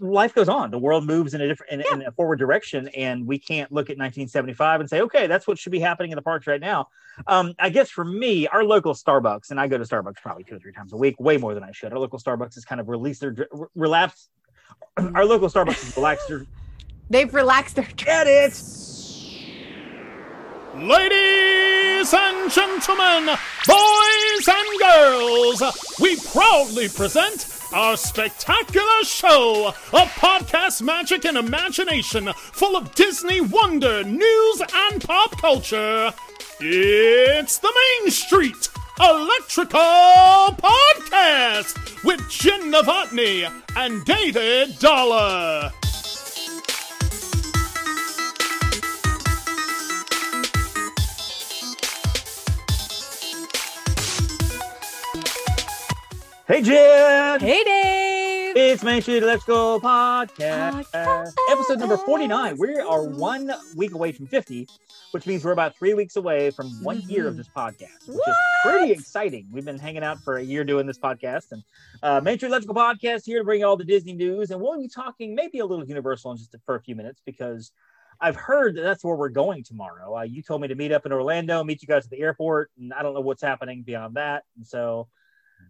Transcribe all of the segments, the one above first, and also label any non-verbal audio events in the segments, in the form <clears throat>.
life goes on. The world moves in a different in, yeah. in, a forward direction, and we can't look at 1975 and say, okay, that's what should be happening in the parks right now. Um, I guess for me, our local Starbucks, and I go to Starbucks probably two or three times a week, way more than I should. Our local Starbucks has kind of released their relapse. <clears throat> Our local Starbucks has relaxed their. They've relaxed their. <laughs> Get it. Ladies and gentlemen, boys and girls, we proudly present our spectacular show of podcast magic and imagination full of Disney wonder, news, and pop culture. It's the Main Street Electrical Podcast with Jen Novotny and David Dollar. Hey, Jen. Hey, Dave. It's Main Street Electrical Podcast, Podcast, episode number 49. We are one week away from 50, which means we're about three weeks away from one mm-hmm. year of this podcast, which what? is pretty exciting. We've been hanging out for a year doing this podcast, and uh, Main Street Electrical Podcast here to bring you all the Disney news. And we'll be talking maybe a little Universal in just for a few minutes because I've heard that that's where we're going tomorrow. Uh, you told me to meet up in Orlando, meet you guys at the airport, and I don't know what's happening beyond that. And so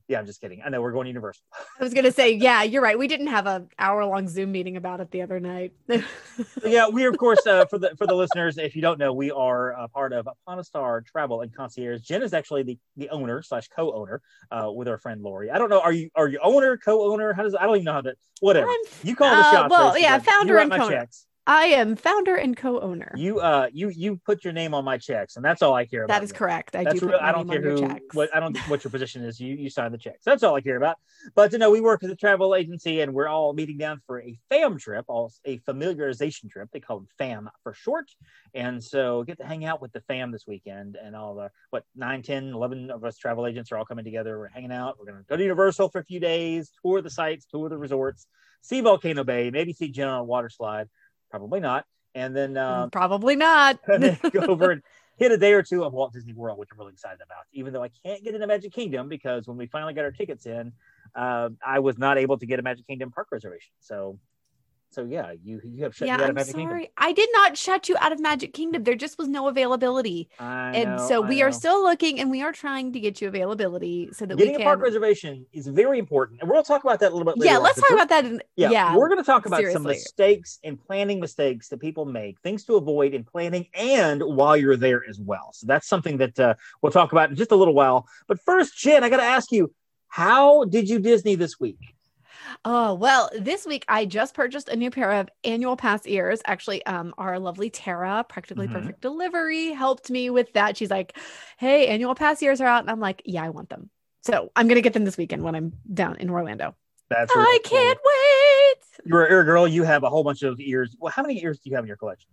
yeah, I'm just kidding. I know we're going to Universal. I was gonna say, yeah, you're right. We didn't have a hour long Zoom meeting about it the other night. <laughs> yeah, we of course uh, for the for the listeners, if you don't know, we are a part of Upon a Star Travel and Concierge. Jen is actually the, the owner slash co-owner uh, with our friend Lori. I don't know, are you are you owner co-owner? How does I don't even know how to whatever I'm, you call the uh, shots. Well, yeah, founder and co-owner. I am founder and co-owner. You uh you you put your name on my checks, and that's all I care about. That is correct. I that's do. Real, I don't care who what I don't <laughs> what your position is. You you sign the checks. That's all I care about. But you know we work with a travel agency, and we're all meeting down for a fam trip, all a familiarization trip. They call them fam for short. And so get to hang out with the fam this weekend, and all the what 9, 10, 11 of us travel agents are all coming together. We're hanging out. We're gonna go to Universal for a few days, tour the sites, tour the resorts, see Volcano Bay, maybe see Jen on a water slide Probably not. And then mm, um, probably not. <laughs> then <laughs> go over and hit a day or two of Walt Disney World, which I'm really excited about. Even though I can't get into Magic Kingdom because when we finally got our tickets in, uh, I was not able to get a Magic Kingdom park reservation. So so yeah, you you have shut yeah, me out of Magic sorry. Kingdom. I did not shut you out of Magic Kingdom. There just was no availability. I and know, so we are still looking and we are trying to get you availability so that Getting we can... a park reservation is very important. And we'll talk about that a little bit later. Yeah, let's talk about that. In, yeah, yeah, we're going to talk about seriously. some mistakes and planning mistakes that people make, things to avoid in planning and while you're there as well. So that's something that uh, we'll talk about in just a little while. But first, Jen, I got to ask you, how did you Disney this week? Oh, well, this week I just purchased a new pair of annual pass ears. Actually, um, our lovely Tara, practically mm-hmm. perfect delivery, helped me with that. She's like, Hey, annual pass ears are out. And I'm like, Yeah, I want them. So I'm gonna get them this weekend when I'm down in Orlando. That's I can't wait. You're a ear girl, you have a whole bunch of ears. Well, how many ears do you have in your collection?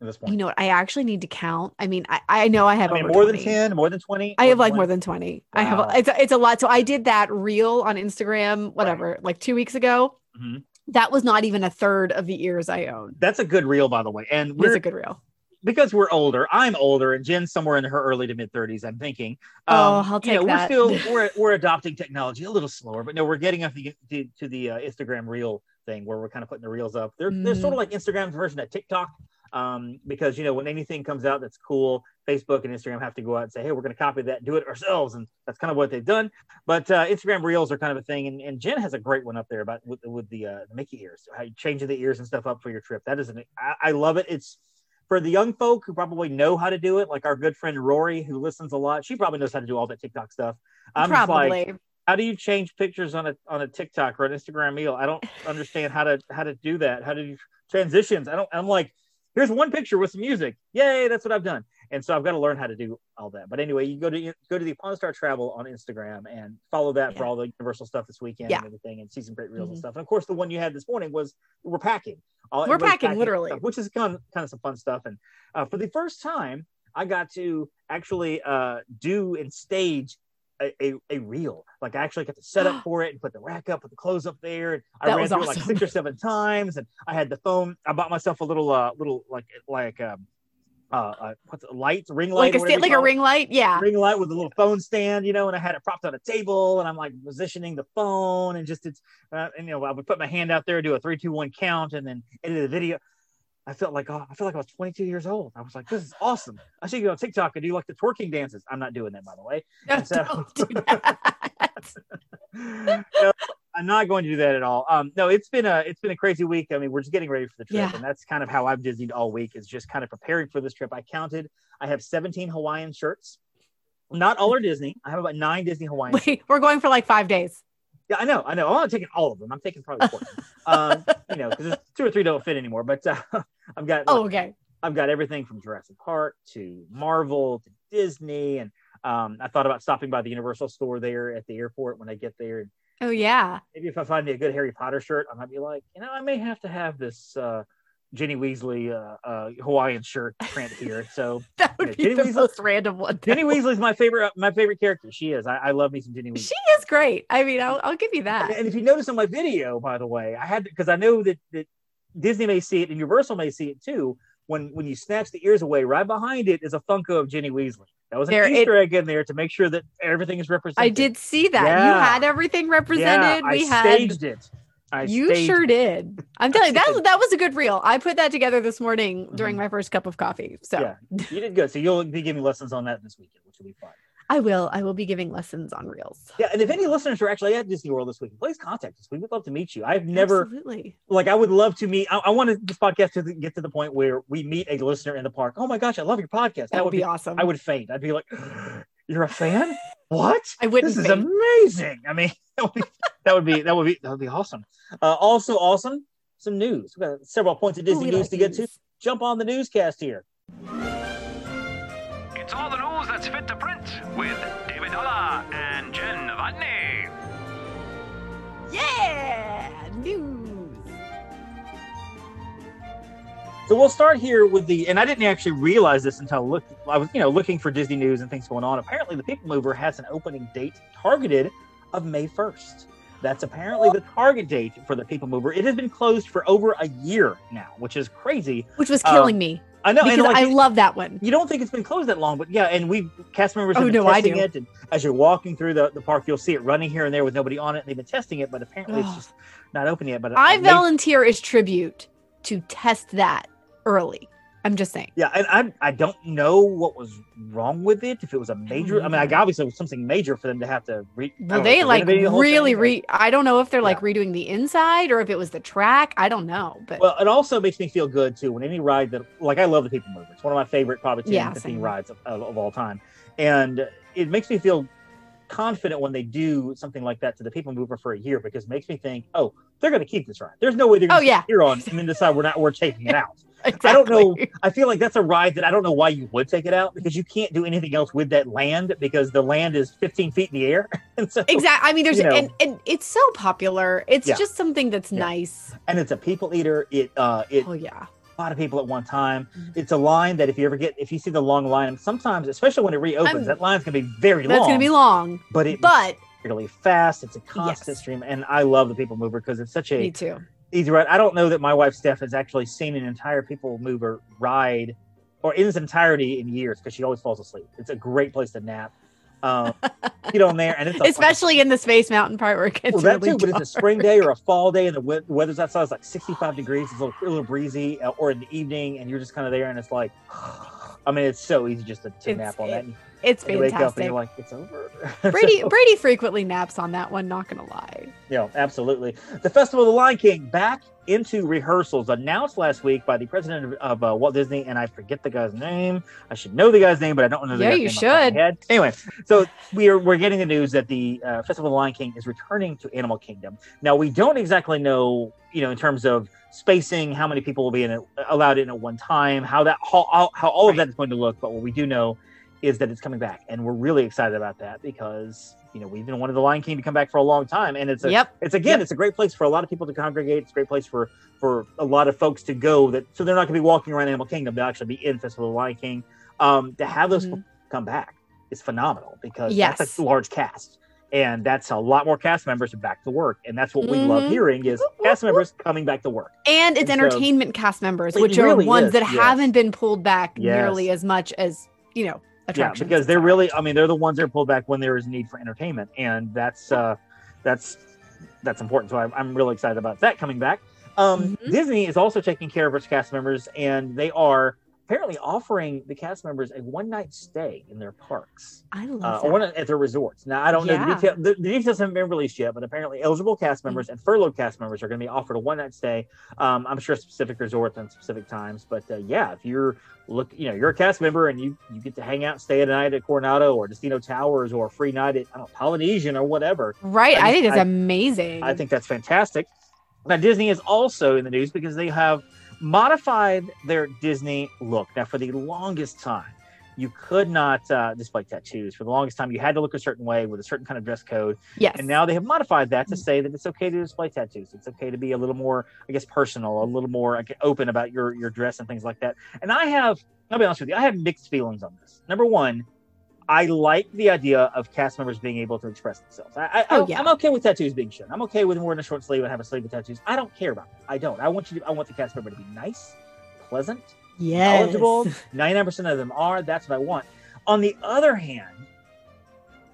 At this point? You know what? I actually need to count. I mean, I, I know I have I mean, more 20. than 10, more than 20. I have like 20? more than 20. Wow. I have, it's, it's a lot. So I did that reel on Instagram, whatever, right. like two weeks ago. Mm-hmm. That was not even a third of the ears I own. That's a good reel, by the way. And it's a good reel because we're older, I'm older, and Jen's somewhere in her early to mid 30s. I'm thinking. Um, oh, I'll take you know, that. We're still <laughs> we're we're adopting technology a little slower, but no, we're getting up to, to, to the uh, Instagram reel thing where we're kind of putting the reels up. They're mm. they're sort of like Instagram's version of TikTok um, because you know when anything comes out that's cool, Facebook and Instagram have to go out and say, "Hey, we're going to copy that, do it ourselves," and that's kind of what they've done. But uh, Instagram Reels are kind of a thing, and, and Jen has a great one up there about with, with the, uh, the Mickey ears, how you changing the ears and stuff up for your trip. That is an I, I love it. It's for the young folk who probably know how to do it, like our good friend Rory, who listens a lot. She probably knows how to do all that TikTok stuff. I'm probably. Like, how do you change pictures on a on a TikTok or an Instagram reel? I don't understand how to how to do that. How do you transitions? I don't. I'm like, here's one picture with some music. Yay, that's what I've done. And so I've got to learn how to do all that. But anyway, you go to go to the Upon Star Travel on Instagram and follow that yeah. for all the Universal stuff this weekend yeah. and everything, and see some great reels mm-hmm. and stuff. And of course, the one you had this morning was we're packing. All, we're packing, packing, literally, stuff, which is kind of, kind of some fun stuff. And uh, for the first time, I got to actually uh, do and stage a, a, a, reel. Like I actually got to set up <gasps> for it and put the rack up, put the clothes up there. And I that ran through awesome. it like six or seven times. And I had the phone. I bought myself a little, uh, little like, like, um, uh, uh what's it, lights, ring light, like light, a or sta- whatever you like a it. ring light. Yeah. ring light with a little phone stand, you know, and I had it propped on a table, and I'm like positioning the phone, and just it's, uh, and you know, I would put my hand out there, do a three, two, one count, and then edit the video. I felt like oh, I felt like I was 22 years old. I was like, this is awesome. I should go on TikTok and do like the twerking dances. I'm not doing that, by the way. No, so- don't do that. <laughs> no, I'm not going to do that at all. Um, no, it's been a it's been a crazy week. I mean, we're just getting ready for the trip, Yeah. and that's kind of how I've Disneyed all week. Is just kind of preparing for this trip. I counted. I have 17 Hawaiian shirts. Not all are Disney. I have about nine Disney Hawaiian. shirts. <laughs> Wait, we're going for like five days. Yeah, I know, I know. I'm not taking all of them. I'm taking probably four. <laughs> um, you know, because two or three don't fit anymore. But uh, <laughs> I've got Oh, okay. I've got everything from Jurassic Park to Marvel to Disney, and um, I thought about stopping by the Universal store there at the airport when I get there. Oh, yeah. Maybe if I find me a good Harry Potter shirt, I might be like, you know, I may have to have this uh, Ginny Weasley uh, uh, Hawaiian shirt print here. So <laughs> That would Yeah, be Ginny the Weasley- most random one. Ginny though. Weasley's my favorite my favorite character. She is. I, I love me some Ginny Weasley. She is great. I mean, I'll, I'll give you that. And if you notice on my video, by the way, I had because I know that, that Disney may see it and Universal may see it too. When when you snatch the ears away, right behind it is a Funko of Ginny Weasley. That was an There, it- Easter egg in there to make sure that everything is represented. I did see that. You had everything represented. Yeah, we I had. staged it. I you sure did. <laughs> I'm telling you, that was, that was a good reel. I put that together this morning during Mhm. my first cup of coffee. So Yeah. You did good. So you'll be giving lessons on that this weekend, which will be fun. I will. I will be giving lessons on reels. Yeah, and if any listeners are actually at Disney World this week, please contact us. We would love to meet you. I've never Absolutely. like I would love to meet. I, I want this podcast to get to the point where we meet a listener in the park. Oh my gosh, I love your podcast. That, would be, awesome. I would faint. I'd be like, <gasps> <laughs> "You're a fan? What? I wouldn't This is faint. amazing." I mean, <laughs> that would be that would be that would be that would be awesome. Uh, also, awesome. Some news. We got several points of Disney we news like to get to. Jump on the newscast here. It's all the news that's fit to print with David Dollar and Jen Novotny. Yeah. So we'll start here with the, and I didn't actually realize this until look, I was, you know, looking for Disney news and things going on. Apparently, the People Mover has an opening date targeted of May first. That's apparently the target date for the People Mover. It has been closed for over a year now, which is crazy. Which was killing um, me I know, because and like, I love that one. you don't think it's been closed that long, but yeah, and we cast members Oh, have been no, I testing it, and as you're walking through the, the park, you'll see it running here and there with nobody on it. They've been testing it, but apparently it's just not open yet. But I May- volunteer as tribute to test that early. I'm just saying. Yeah, and I I don't know what was wrong with it. If it was a major, I mean, I obviously it was something major for them to have to re. Well, they if like the really thing, re. I don't know if they're like redoing the inside or if it was the track. I don't know, but Well, it also makes me feel good too when any ride that like I love the People Mover. It's one of my favorite probably 10, Yeah, 15 same. rides of, of, of all time, and it makes me feel confident when they do something like that to the People Mover for a year because it makes me think, oh, they're going to keep this ride. There's no way they're going to oh, yeah. here on and then decide we're not we're taking it <laughs> out. Exactly. <laughs> I don't know. I feel like that's a ride that I don't know why you would take it out because you can't do anything else with that land because the land is 15 feet in the air. <laughs> And so, Exactly. I mean, there's you know. and, and it's so popular. It's Yeah. just something that's Yeah. nice. and it's a people eater. It, uh, it, Oh yeah. a lot of people at one time. Mhm. It's a line that if you ever get, if you see the long line, sometimes, especially when it reopens, I'm- that line's going to be very That's long. That's gonna be long, But it but really fast. It's a constant Yes. stream. And I love the people mover because it's such a me too. Easy ride. I don't know that my wife Steph has actually seen an entire people mover ride or in its entirety in years because she always falls asleep. It's a great place to nap. Um, <laughs> get on there, and it's Especially in the Space Mountain part where it gets well, that really too. But it's a spring day or a <laughs> fall day, and the we- weather's outside is like 65 degrees. It's a little, a little breezy, uh, or in the evening, and you're just kind of there, and it's like, <sighs> I mean, it's so easy just to, to nap on it- that. It's you wake up and fantastic. you're like, it's over. <laughs> Brady Brady frequently naps on that one. Not gonna lie. Yeah, absolutely. The Festival of the Lion King back into rehearsals announced last week by the president of, of uh, Walt Disney, and I forget the guy's name. I should know the guy's name, but I don't know the Yeah, guy's you name off the should. Anyway, so we are we're getting the news that the uh, Festival of the Lion King is returning to Animal Kingdom. Now we don't exactly know, you know, in terms of spacing, how many people will be in it, allowed in at one time, how that how, how, how all of that is going to look. But what we do know is that it's coming back, and we're really excited about that because you know we've been wanting the Lion King to come back for a long time, and it's a Yep. it's again Yep. it's a great place for a lot of people to congregate it's a great place for for a lot of folks to go that so they're not going to be walking around animal kingdom they'll actually be in festival of the lion king um to have those Mhm. come back is phenomenal because Yes. that's a large cast and that's a lot more cast members back to work, and that's what we love Mhm. hearing is cast members coming back to work. And it's And so- entertainment cast members, which are ones is, that yes. haven't been pulled back Yes. nearly as much as you know Yeah, because they're really, I mean, they're the ones that are pulled back when there is need for entertainment, and that's uh, that's that's important. So I'm, I'm really excited about that coming back. Um, Mhm. Disney is also taking care of its cast members, and they are apparently offering the cast members a one night stay in their parks I love uh, or one at their resorts. Now, I don't know the, detail, the, the details haven't been released yet, but apparently eligible cast members and furloughed cast members are going to be offered a one night stay. Um, I'm sure specific resorts and specific times, but uh, yeah, if you're look, you know, you're a cast member and you you get to hang out, and stay at a night at Coronado or Destino Towers or a free night at I don't know, Polynesian or whatever. right. I I, think it's I- amazing. I think that's fantastic. Now, Disney is also in the news because they have modified their Disney look. Now, for the longest time, you could not uh, display tattoos. For the longest time, you had to look a certain way with a certain kind of dress code. yes. And now they have modified that to say that it's okay to display tattoos. It's okay to be a little more, I guess, personal, a little more like, open about your your dress and things like that. And I have, I'll be honest with you, I have mixed feelings on this. Number one, I like the idea of cast members being able to express themselves. I, I, Oh, I, yeah. I'm okay with tattoos being shown. I'm okay with wearing a short sleeve and have a sleeve of tattoos. I don't care about it. I don't. I want you to. I want the cast member to be nice, pleasant, yes. <laughs> eligible. 99% of them are. That's what I want. On the other hand,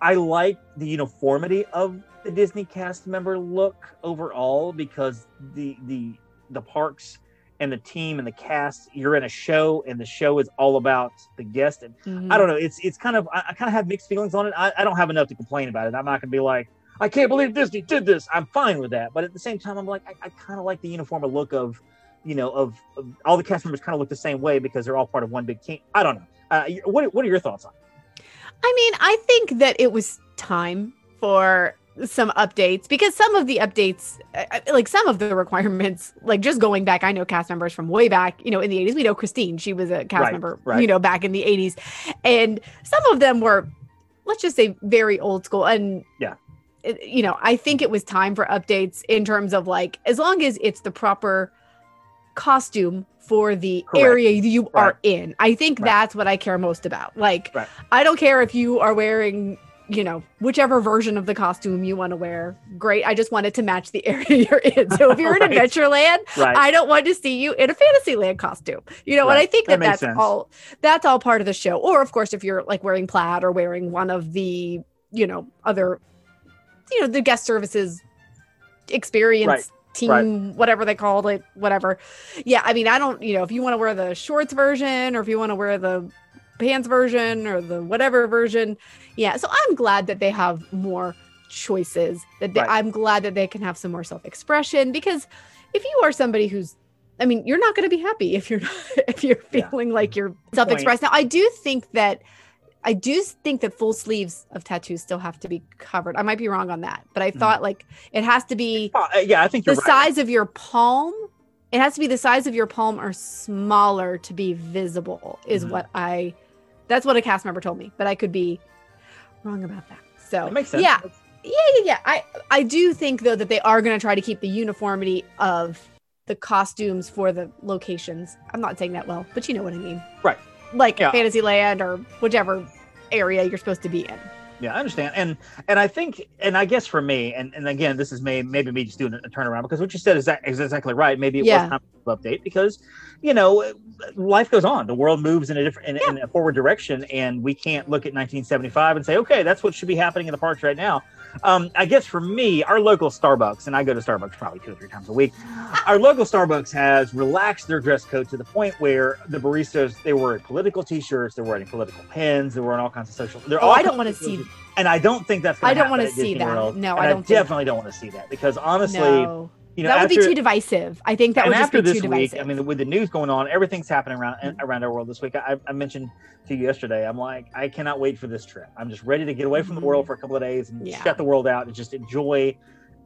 I like the uniformity of the Disney cast member look overall because the the the parks and the team and the cast you're in a show and the show is all about the guest. And Mhm. I don't know it's it's kind of I, I kind of have mixed feelings on it. I, I don't have enough to complain about it. I'm not gonna be like I can't believe Disney did this. I'm fine with that. But at the same time I'm like I, I kind of like the uniform look of you know of, of all the cast members kind of look the same way because they're all part of one big team. I don't know. Uh, what what are your thoughts on it? I mean, I think that it was time for some updates because some of the updates, uh, uh, like some of the requirements, like just going back, I know cast members from way back, you know, in the 80s. We know Christine, she was a cast Right, member, right. you know, back in the 80s. And some of them were, let's just say, very old school. And Yeah. it- you know, I think it was time for updates in terms of like, as long as it's the proper costume for the Correct. area you Right. are in. I think that's what I care most about. Like. I don't care if you are wearing, you know, whichever version of the costume you want to wear. Great. I just want it to match the <laughs> area you're in. So if you're in Adventureland, <laughs> right I don't want to see you in a Fantasyland costume. You know, and I think That that, that's sense. all that's all part of the show. Or of course, if you're like wearing plaid or wearing one of the, you know, other, you know, the guest services experience Right. team, whatever they called it, whatever. Yeah, I mean, I don't, you know, if you want to wear the shorts version or if you want to wear the pants version or the whatever version, yeah. So I'm glad that they have more choices. That they, Right. I'm glad that they can have some more self-expression because if you are somebody who's I mean, you're not going to be happy if you're <laughs> not, if you're Yeah. feeling like you're self-expressed. Now, I do think that I do think that full sleeves of tattoos still have to be covered. I might be wrong on that, but I Mhm. thought like it has to be Uh, yeah I think the right. size of your palm. It has to be the size of your palm or smaller to be visible. Is Mhm. what I. That's what a cast member told me, but I could be wrong about that. So that makes sense Yeah, yeah, yeah, yeah. I I do think though that they are going to try to keep the uniformity of the costumes for the locations. I'm not saying that well, but you know what I mean. Right. Like Yeah. Fantasyland or whichever area you're supposed to be in. Yeah, I understand, and and I think, and I guess for me, and, and again, this is may, maybe me just doing a turnaround because what you said is that is exactly right. Maybe it Yeah. was time to update because you know life goes on. The world moves in a different in, in a forward direction, and we can't look at 1975 and say, okay, that's what should be happening in the parks right now. Um, I guess for me, our local Starbucks, and I go to Starbucks probably two or three times a week. Our local Starbucks has relaxed their dress code to the point where the baristas they were wearing political T-shirts, they're wearing political pins, they're wearing all kinds of social. They're Oh, all I don't want to see. and I don't think that's. I don't want wanna see that. No, and I don't think- definitely don't want to see that because honestly, No, you know, that would after, be too divisive. I think that would just be this too week, divisive. I mean, with the news going on, everything's happening around around our world this week. I, I mentioned to you yesterday. I'm like, I cannot wait for this trip. I'm just ready to get away from the Mhm. world for a couple of days and Yeah. shut the world out and just enjoy,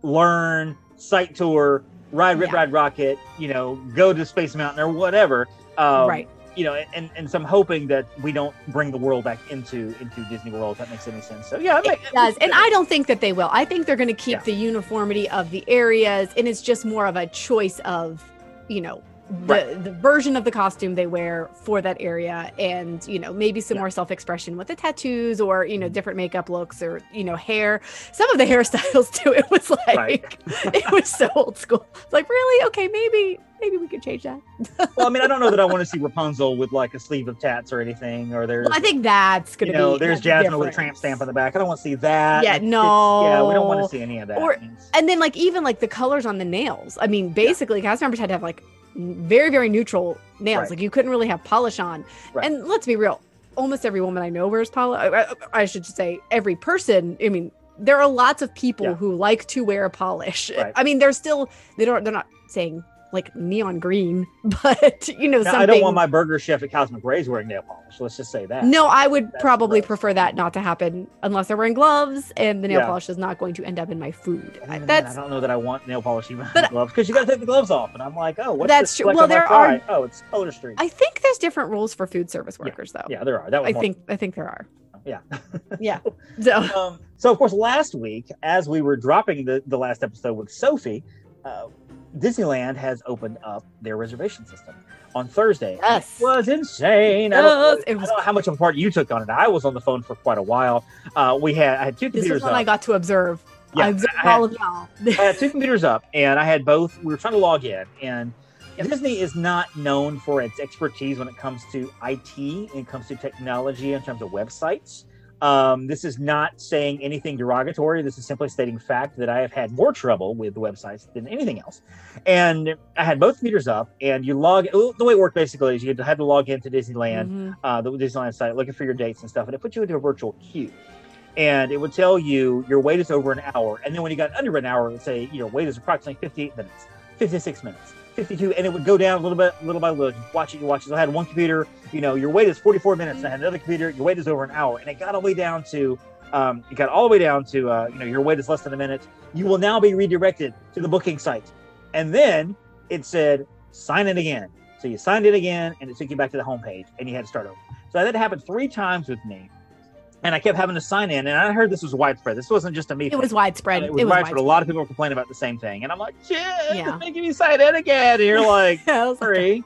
learn, sight tour, ride Rip Yeah. Ride Rockit. You know, go to Space Mountain or whatever. Um, right. You know, and, and so I'm hoping that we don't bring the world back into into Disney World. If that makes any sense. So yeah, It does. And I don't think that they will. I think they're going to keep Yeah. the uniformity of the areas and it's just more of a choice of, you know, the Right. the version of the costume they wear for that area and you know maybe some Yeah. more self-expression with the tattoos or you know mm-hmm. different makeup looks or you know hair some of the <laughs> hairstyles too it was like Right. <laughs> it was so old school it's like really okay maybe maybe we could change that <laughs> well, I mean, I don't know that I want to see Rapunzel with like a sleeve of tats or anything, or there's well, i think that's gonna know, be there's Jasmine with a tramp stamp on the back. I don't want to see that. Yeah, Like, it's- yeah, we don't want to see any of that. Or- and then like even like the colors on the nails i mean basically cast members had to have like very very neutral nails Right. like you couldn't really have polish on Right. and let's be real almost every woman i know wears polish I, I- should say every person i mean there are lots of people Yeah. who like to wear polish Right. i mean they're still they don't they're not saying like neon green <laughs> but you know Now, something I don't want my burger chef at Cosmic Rays wearing nail polish. Let's just say that. no i would That's probably gross. prefer that not to happen unless they're wearing gloves and the nail Yeah. polish is not going to end up in my food And that's I don't know that I want nail polish even But- <laughs> gloves because you got to take the gloves off, and I'm like, oh, what's That's true. Well, there are-? Oh, it's color streak. I think there's different rules for food service Yeah. workers, though. yeah, there are. That I more- think I think there are. Yeah. <laughs> Yeah. So um, so of course last week as we were dropping the, the last episode with sophie uh, disneyland has opened up their reservation system on thursday Yes. it was insane I don't, Yes, it I don't know how much of a part you took on it i was on the phone for quite a while uh, we had i had two computers. this is when up. I got to observe. Yeah, I observed I had- all of y'all. I had two computers up and I had both. We were trying to log in, and Disney is not known for its expertise when it comes to IT, and it comes to technology in terms of websites. Um, this is not saying anything derogatory. This is simply stating fact that I have had more trouble with websites than anything else. And I had both meters up, and you log. The way it worked basically is you had to log into Disneyland Mhm. uh, the Disneyland site, looking for your dates and stuff, and it put you into a virtual queue. And it would tell you your wait is over an hour. And then when you got under an hour, it would say your wait is approximately 58 minutes, 56 minutes, 52. And it would go down a little bit, little by little. You watch it, you watch it. So I had one computer, you know, your wait is 44 minutes. And I had another computer, your wait is over an hour. And it got all the way down to, um, it got all the way down to, uh, you know, your wait is less than a minute. You will now be redirected to the booking site. And then it said, sign in again. So you signed in again, and it took you back to the homepage, and you had to start over. So that happened three times with me, and I kept having to sign in. And I heard this was widespread. This wasn't just a me. It thing. was widespread. It was, widespread. A lot of people were complaining about the same thing, and I'm like, shit, Yeah. making me sign in again. And you're <laughs> like, sorry,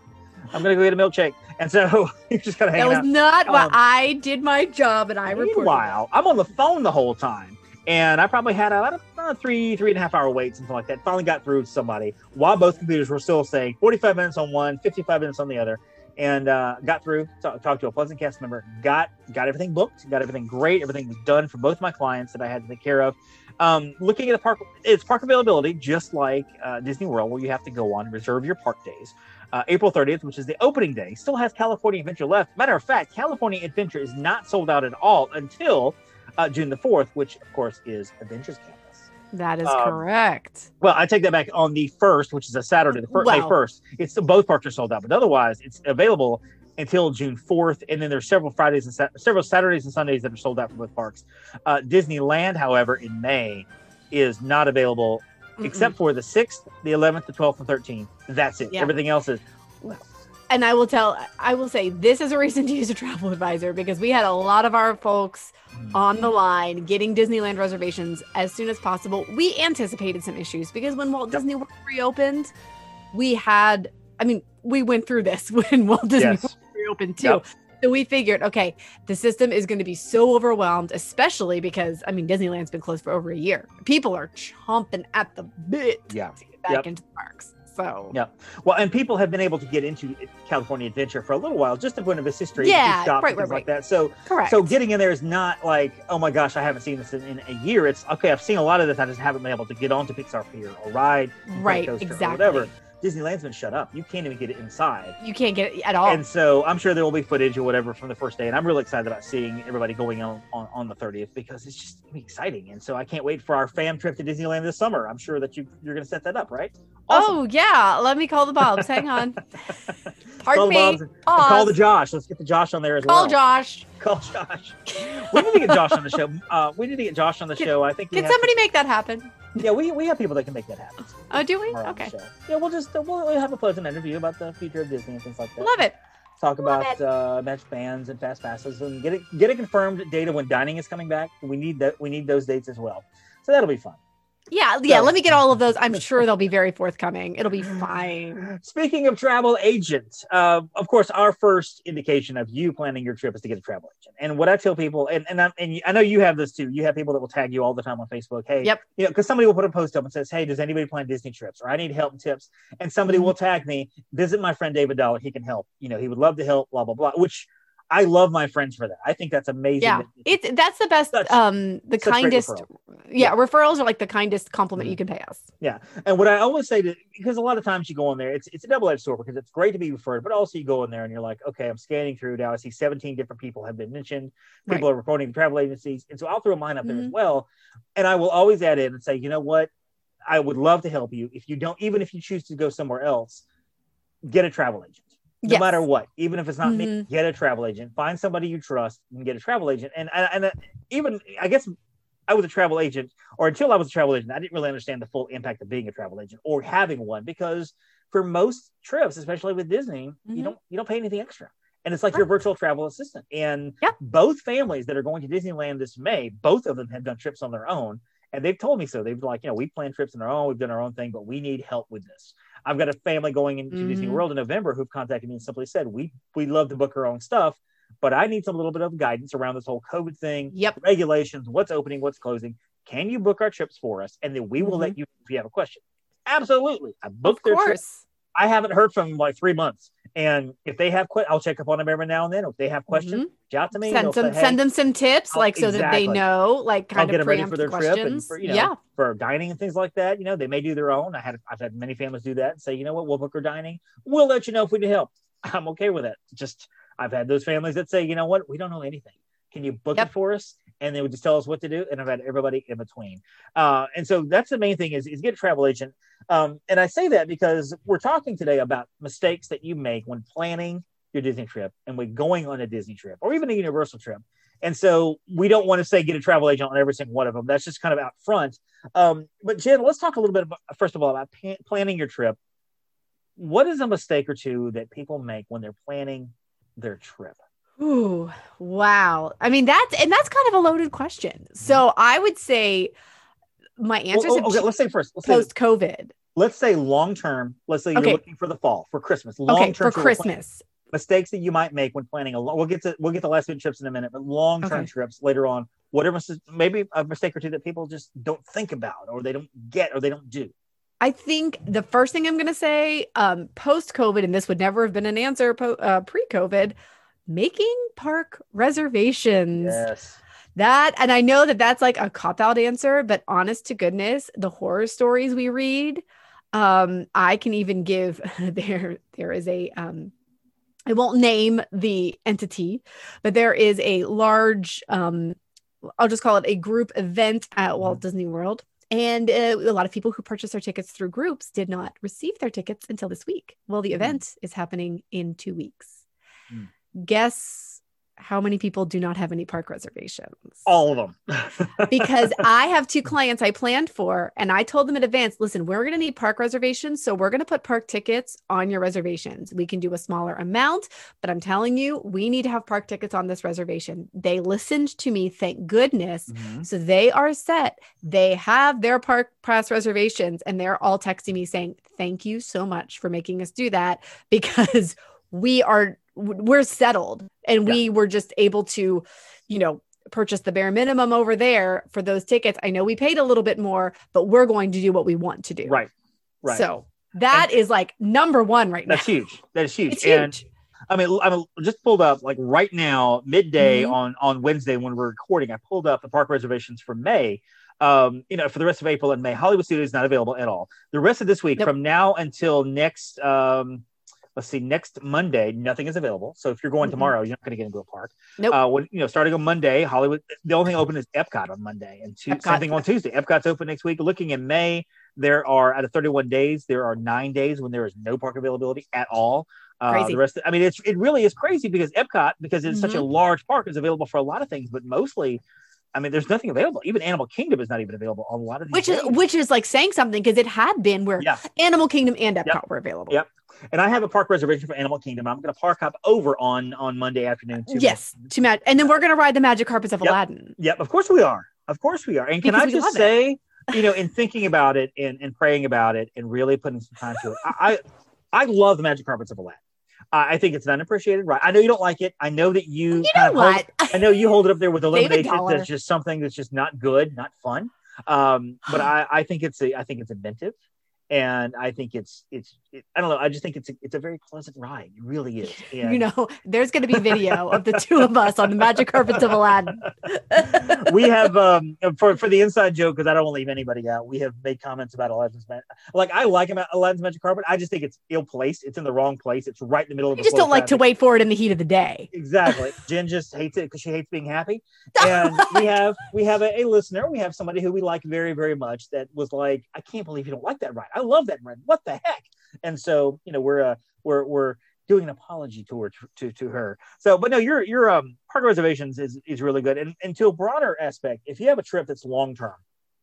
I'm gonna go get a milkshake. And so <laughs> you just gotta hang out. that was out. not why Um, I did my job and I reported. Meanwhile, I'm on the phone the whole time, and I probably had about a, a three, three and a half hour wait, something like that. Finally got through to somebody while both computers were still saying 45 minutes on one, 55 minutes on the other, and uh, got through. Talk, talked to a Pleasant cast member, got got everything booked, got everything great, everything was done for both my clients that I had to take care of. Um, looking at the park, it's park availability, just like uh, Disney World, where you have to go on reserve your park days. Uh, April 30th, which is the opening day, still has California Adventure left. Matter of fact, California Adventure is not sold out at all until uh, June the 4th, which of course is Avengers Campus. That is Um, correct. Well, I take that back on the first, which is a Saturday, the first, May 1st. It's both parks are sold out, but otherwise it's available until June 4th. And then there's several Fridays and Sat- several Saturdays and Sundays that are sold out for both parks. Uh, Disneyland, however, in May is not available Mm-mm. except for the 6th, the 11th, the 12th, and 13th. That's it. Yeah. Everything else is and I will tell, I will say, this is a reason to use a travel advisor because we had a lot of our folks Mm. on the line getting Disneyland reservations as soon as possible. We anticipated some issues because when Walt Disney World reopened, we had, I mean, we went through this <laughs> when Walt Disney Yes. World reopened too. Yep. So we figured, okay, the system is going to be so overwhelmed, especially because, I mean, Disneyland's been closed for over a year. People are chomping at the bit Yeah. to get back Yep. into the parks. So, Yep. Well, and people have been able to get into California Adventure for a little while, just to point of its history, Yeah, gift shops right, things right, like that. So, correct. so getting in there is not like, oh my gosh, I haven't seen this in, in a year. It's okay. I've seen a lot of this. I just haven't been able to get onto Pixar Pier or ride right, Coaster or exactly. whatever. Disneyland's been shut up. You can't even get it inside. You can't get it at all. And so I'm sure there will be footage or whatever from the first day. And I'm really excited about seeing everybody going on on, on the 30th because it's just exciting. And so I can't wait for our fam trip to Disneyland this summer. I'm sure that you you're going to set that up, right? Awesome. Oh yeah, let me call the Bobs. Hang on. <laughs> Pardon call the me. Bobs and- and Pause. call the Josh. Let's get the Josh on there as Call well. Call Josh. <laughs> Call Josh. we need to get Josh on the show. Uh, we need to get Josh on the Can- show. I think Can somebody make that happen? To, yeah, we, we have people that can make that happen. Oh, do we? We're on the Okay. Yeah, we'll just uh, we'll, we'll have a pleasant interview about the future of Disney and things like that. Love it. Talk Love about uh, match bands and fast passes and get it get a confirmed date of when dining is coming back. We need that. We need those dates as well. So that'll be fun. Yeah, yeah. So- Let me get all of those. I'm sure they'll be <laughs> very forthcoming. It'll be fine. Speaking of travel agents, uh, of course, our first indication of you planning your trip is to get a travel agent. And what I tell people, and and, I, and I know you have this too. You have people that will tag you all the time on Facebook. Hey, Yep. you know, because somebody will put a post up and says, "Hey, does anybody plan Disney trips?" Or I need help and tips. And somebody Mhm. will tag me, "Visit my friend David Dollar. He can help. You know, he would love to help." Blah blah blah. Which I love my friends for that. I think that's amazing. Yeah, it's that's the best. Such- um, the kindest. referral. Yeah, referrals are like the kindest compliment Mhm. you can pay us. Yeah, and what I always say to because a lot of times you go in there, it's it's a double edged sword because it's great to be referred, but also you go in there and you're like, okay, I'm scanning through now. I see 17 different people have been mentioned. People are reporting to travel agencies, and so I'll throw mine up there as Mhm. well. And I will always add in and say, you know what, I would love to help you. If you don't, even if you choose to go somewhere else, get a travel agent. No Yes. matter what, even if it's not me, Mhm. get a travel agent. Find somebody you trust and get a travel agent. And and, and uh, even I guess I was a travel agent, or until I was a travel agent, I didn't really understand the full impact of being a travel agent or having one because for most trips, especially with Disney, Mhm. you don't you don't pay anything extra. And it's like your virtual travel assistant. And Yeah. both families that are going to Disneyland this May, both of them have done trips on their own. And they've told me so. They've like, you know, we plan trips on our own, we've done our own thing, but we need help with this. I've got a family going into Disney Mhm. World in November who've contacted me and simply said, We we love to book our own stuff, but I need some little bit of guidance around this whole COVID thing Yep. regulations, what's opening, what's closing. Can you book our trips for us? And then we will Mhm. let you if you have a question. Absolutely. I Of booked their trip. course. I haven't heard from them in like three months. And if they have que- I'll check up on them every now and then. If they have questions, out to me. Mm-hmm. Send them say, send them some tips, I'll- like so that they know, like I'll kind get of them ready for their trip and questions. for, you know, yeah. for dining and things like that. You know, they may do their own. I had I've had many families do that and say, you know what, we'll book our dining. We'll let you know if we need help. I'm okay with that. Just I've had those families that say, you know what, we don't know anything. Can you book Yep. it for us? And they would just tell us what to do. And I've had everybody in between. Uh, and so that's the main thing is, is get a travel agent. Um, and I say that because we're talking today about mistakes that you make when planning your Disney trip and when going on a Disney trip or even a Universal trip. And so we don't want to say get a travel agent on every single one of them. That's just kind of out front. Um, but Jen, let's talk a little bit about, first of all, about planning your trip. What is a mistake or two that people make when they're planning their trip? Ooh, wow. I mean, that's and that's kind of a loaded question. So I would say my answers Well, oh, okay, let's say first, let's say, post COVID. let's say long term. Let's say you're Okay. looking for the fall for Christmas. Long Okay, term for Christmas. mistakes that you might make when planning a long. We'll get to we'll get to last minute trips in a minute, but long term Okay. trips later on. Whatever, maybe a mistake or two that people just don't think about, or they don't get, or they don't do. I think the first thing I'm going to say, um, post COVID, and this would never have been an answer po- uh, pre COVID, making park reservations. Yes. That, and I know that that's like a cop out answer, but honest to goodness, the horror stories we read, um, I can even give <laughs> there, there is a, um, I won't name the entity, but there is a large, um, I'll just call it a group event at Walt Disney World. And uh, a lot of people who purchased their tickets through groups did not receive their tickets until this week. Well, the Mm. event is happening in two weeks. Mm. Guess how many people do not have any park reservations? All of them. <laughs> because I have two clients I planned for, and I told them in advance listen, we're going to need park reservations. So we're going to put park tickets on your reservations. We can do a smaller amount, but I'm telling you, we need to have park tickets on this reservation. They listened to me, thank goodness. Mhm. So they are set. They have their park pass reservations, and they're all texting me saying, Thank you so much for making us do that <laughs> because we are we're settled and we were just able to, you know, purchase the bare minimum over there for those tickets. I know we paid a little bit more, but we're going to do what we want to do. Right. Right. So that is like number one right now. That's huge. That is huge. It's And huge. I mean, I'm just pulled up like right now, midday Mhm. on on Wednesday when we're recording. I pulled up the park reservations for May. Um, you know, for the rest of April and May, Hollywood Studios is not available at all. The rest of this week, Nope. from now until next, um, let's see, next Monday, nothing is available. So if you're going Mm-mm. tomorrow, you're not going to get into a park. Nope. Uh, when you know, starting on Monday, Hollywood. The only thing open is Epcot on Monday, and tu- same thing on Tuesday. Epcot's open next week. Looking in May, there are out of 31 days, there are nine days when there is no park availability at all. Uh, Crazy. the rest, I mean, it's it really is crazy because Epcot, because it's such a Mhm. large park, is available for a lot of things, but mostly, I mean, there's nothing available. Even Animal Kingdom is not even available on a lot of these. which is days. which is like saying something because it had been where Yeah. Animal Kingdom and Epcot Yep. were available. Yep. and I have a park reservation for Animal Kingdom. I'm going to park up over on on Monday afternoon. too. Yes, to match, and then we're gonna ride the magic carpets of Yep. Aladdin. Yep, of course we are. Of course we are. And can Because I just say, you know, <laughs> in thinking about it and, and praying about it and really putting some time to it, I I, I love the magic carpets of Aladdin. I think it's an unappreciated right. I know you don't like it. I know that you. You know hold- what? I know you hold it up there with <laughs> elimination. That's just something that's just not good, not fun. Um, but <sighs> I, I think it's a, I think it's inventive, and I think it's it's it, I don't know. I just think it's a, it's a very pleasant ride. It really is. And You know, there's going to be video of the two of us on the magic carpets of Aladdin. <laughs> we have um for for the inside joke because I don't want to leave anybody out. We have made comments about Aladdin's Magic. Like I like him Aladdin's Magic Carpet. I just think it's ill placed. It's in the wrong place. It's right in the middle of. You just don't like to wait for it in the heat of the day. Exactly. <laughs> Jen just hates it because she hates being happy. <laughs> And we have we have a, a listener. We have somebody who we like very very much that was like, I can't believe you don't like that ride. I love that ride. What the heck? And so you know we're uh, we're we're doing an apology tour to, to to her. So, but no, your your um park reservations is is really good. And and to a broader aspect, if you have a trip that's long term,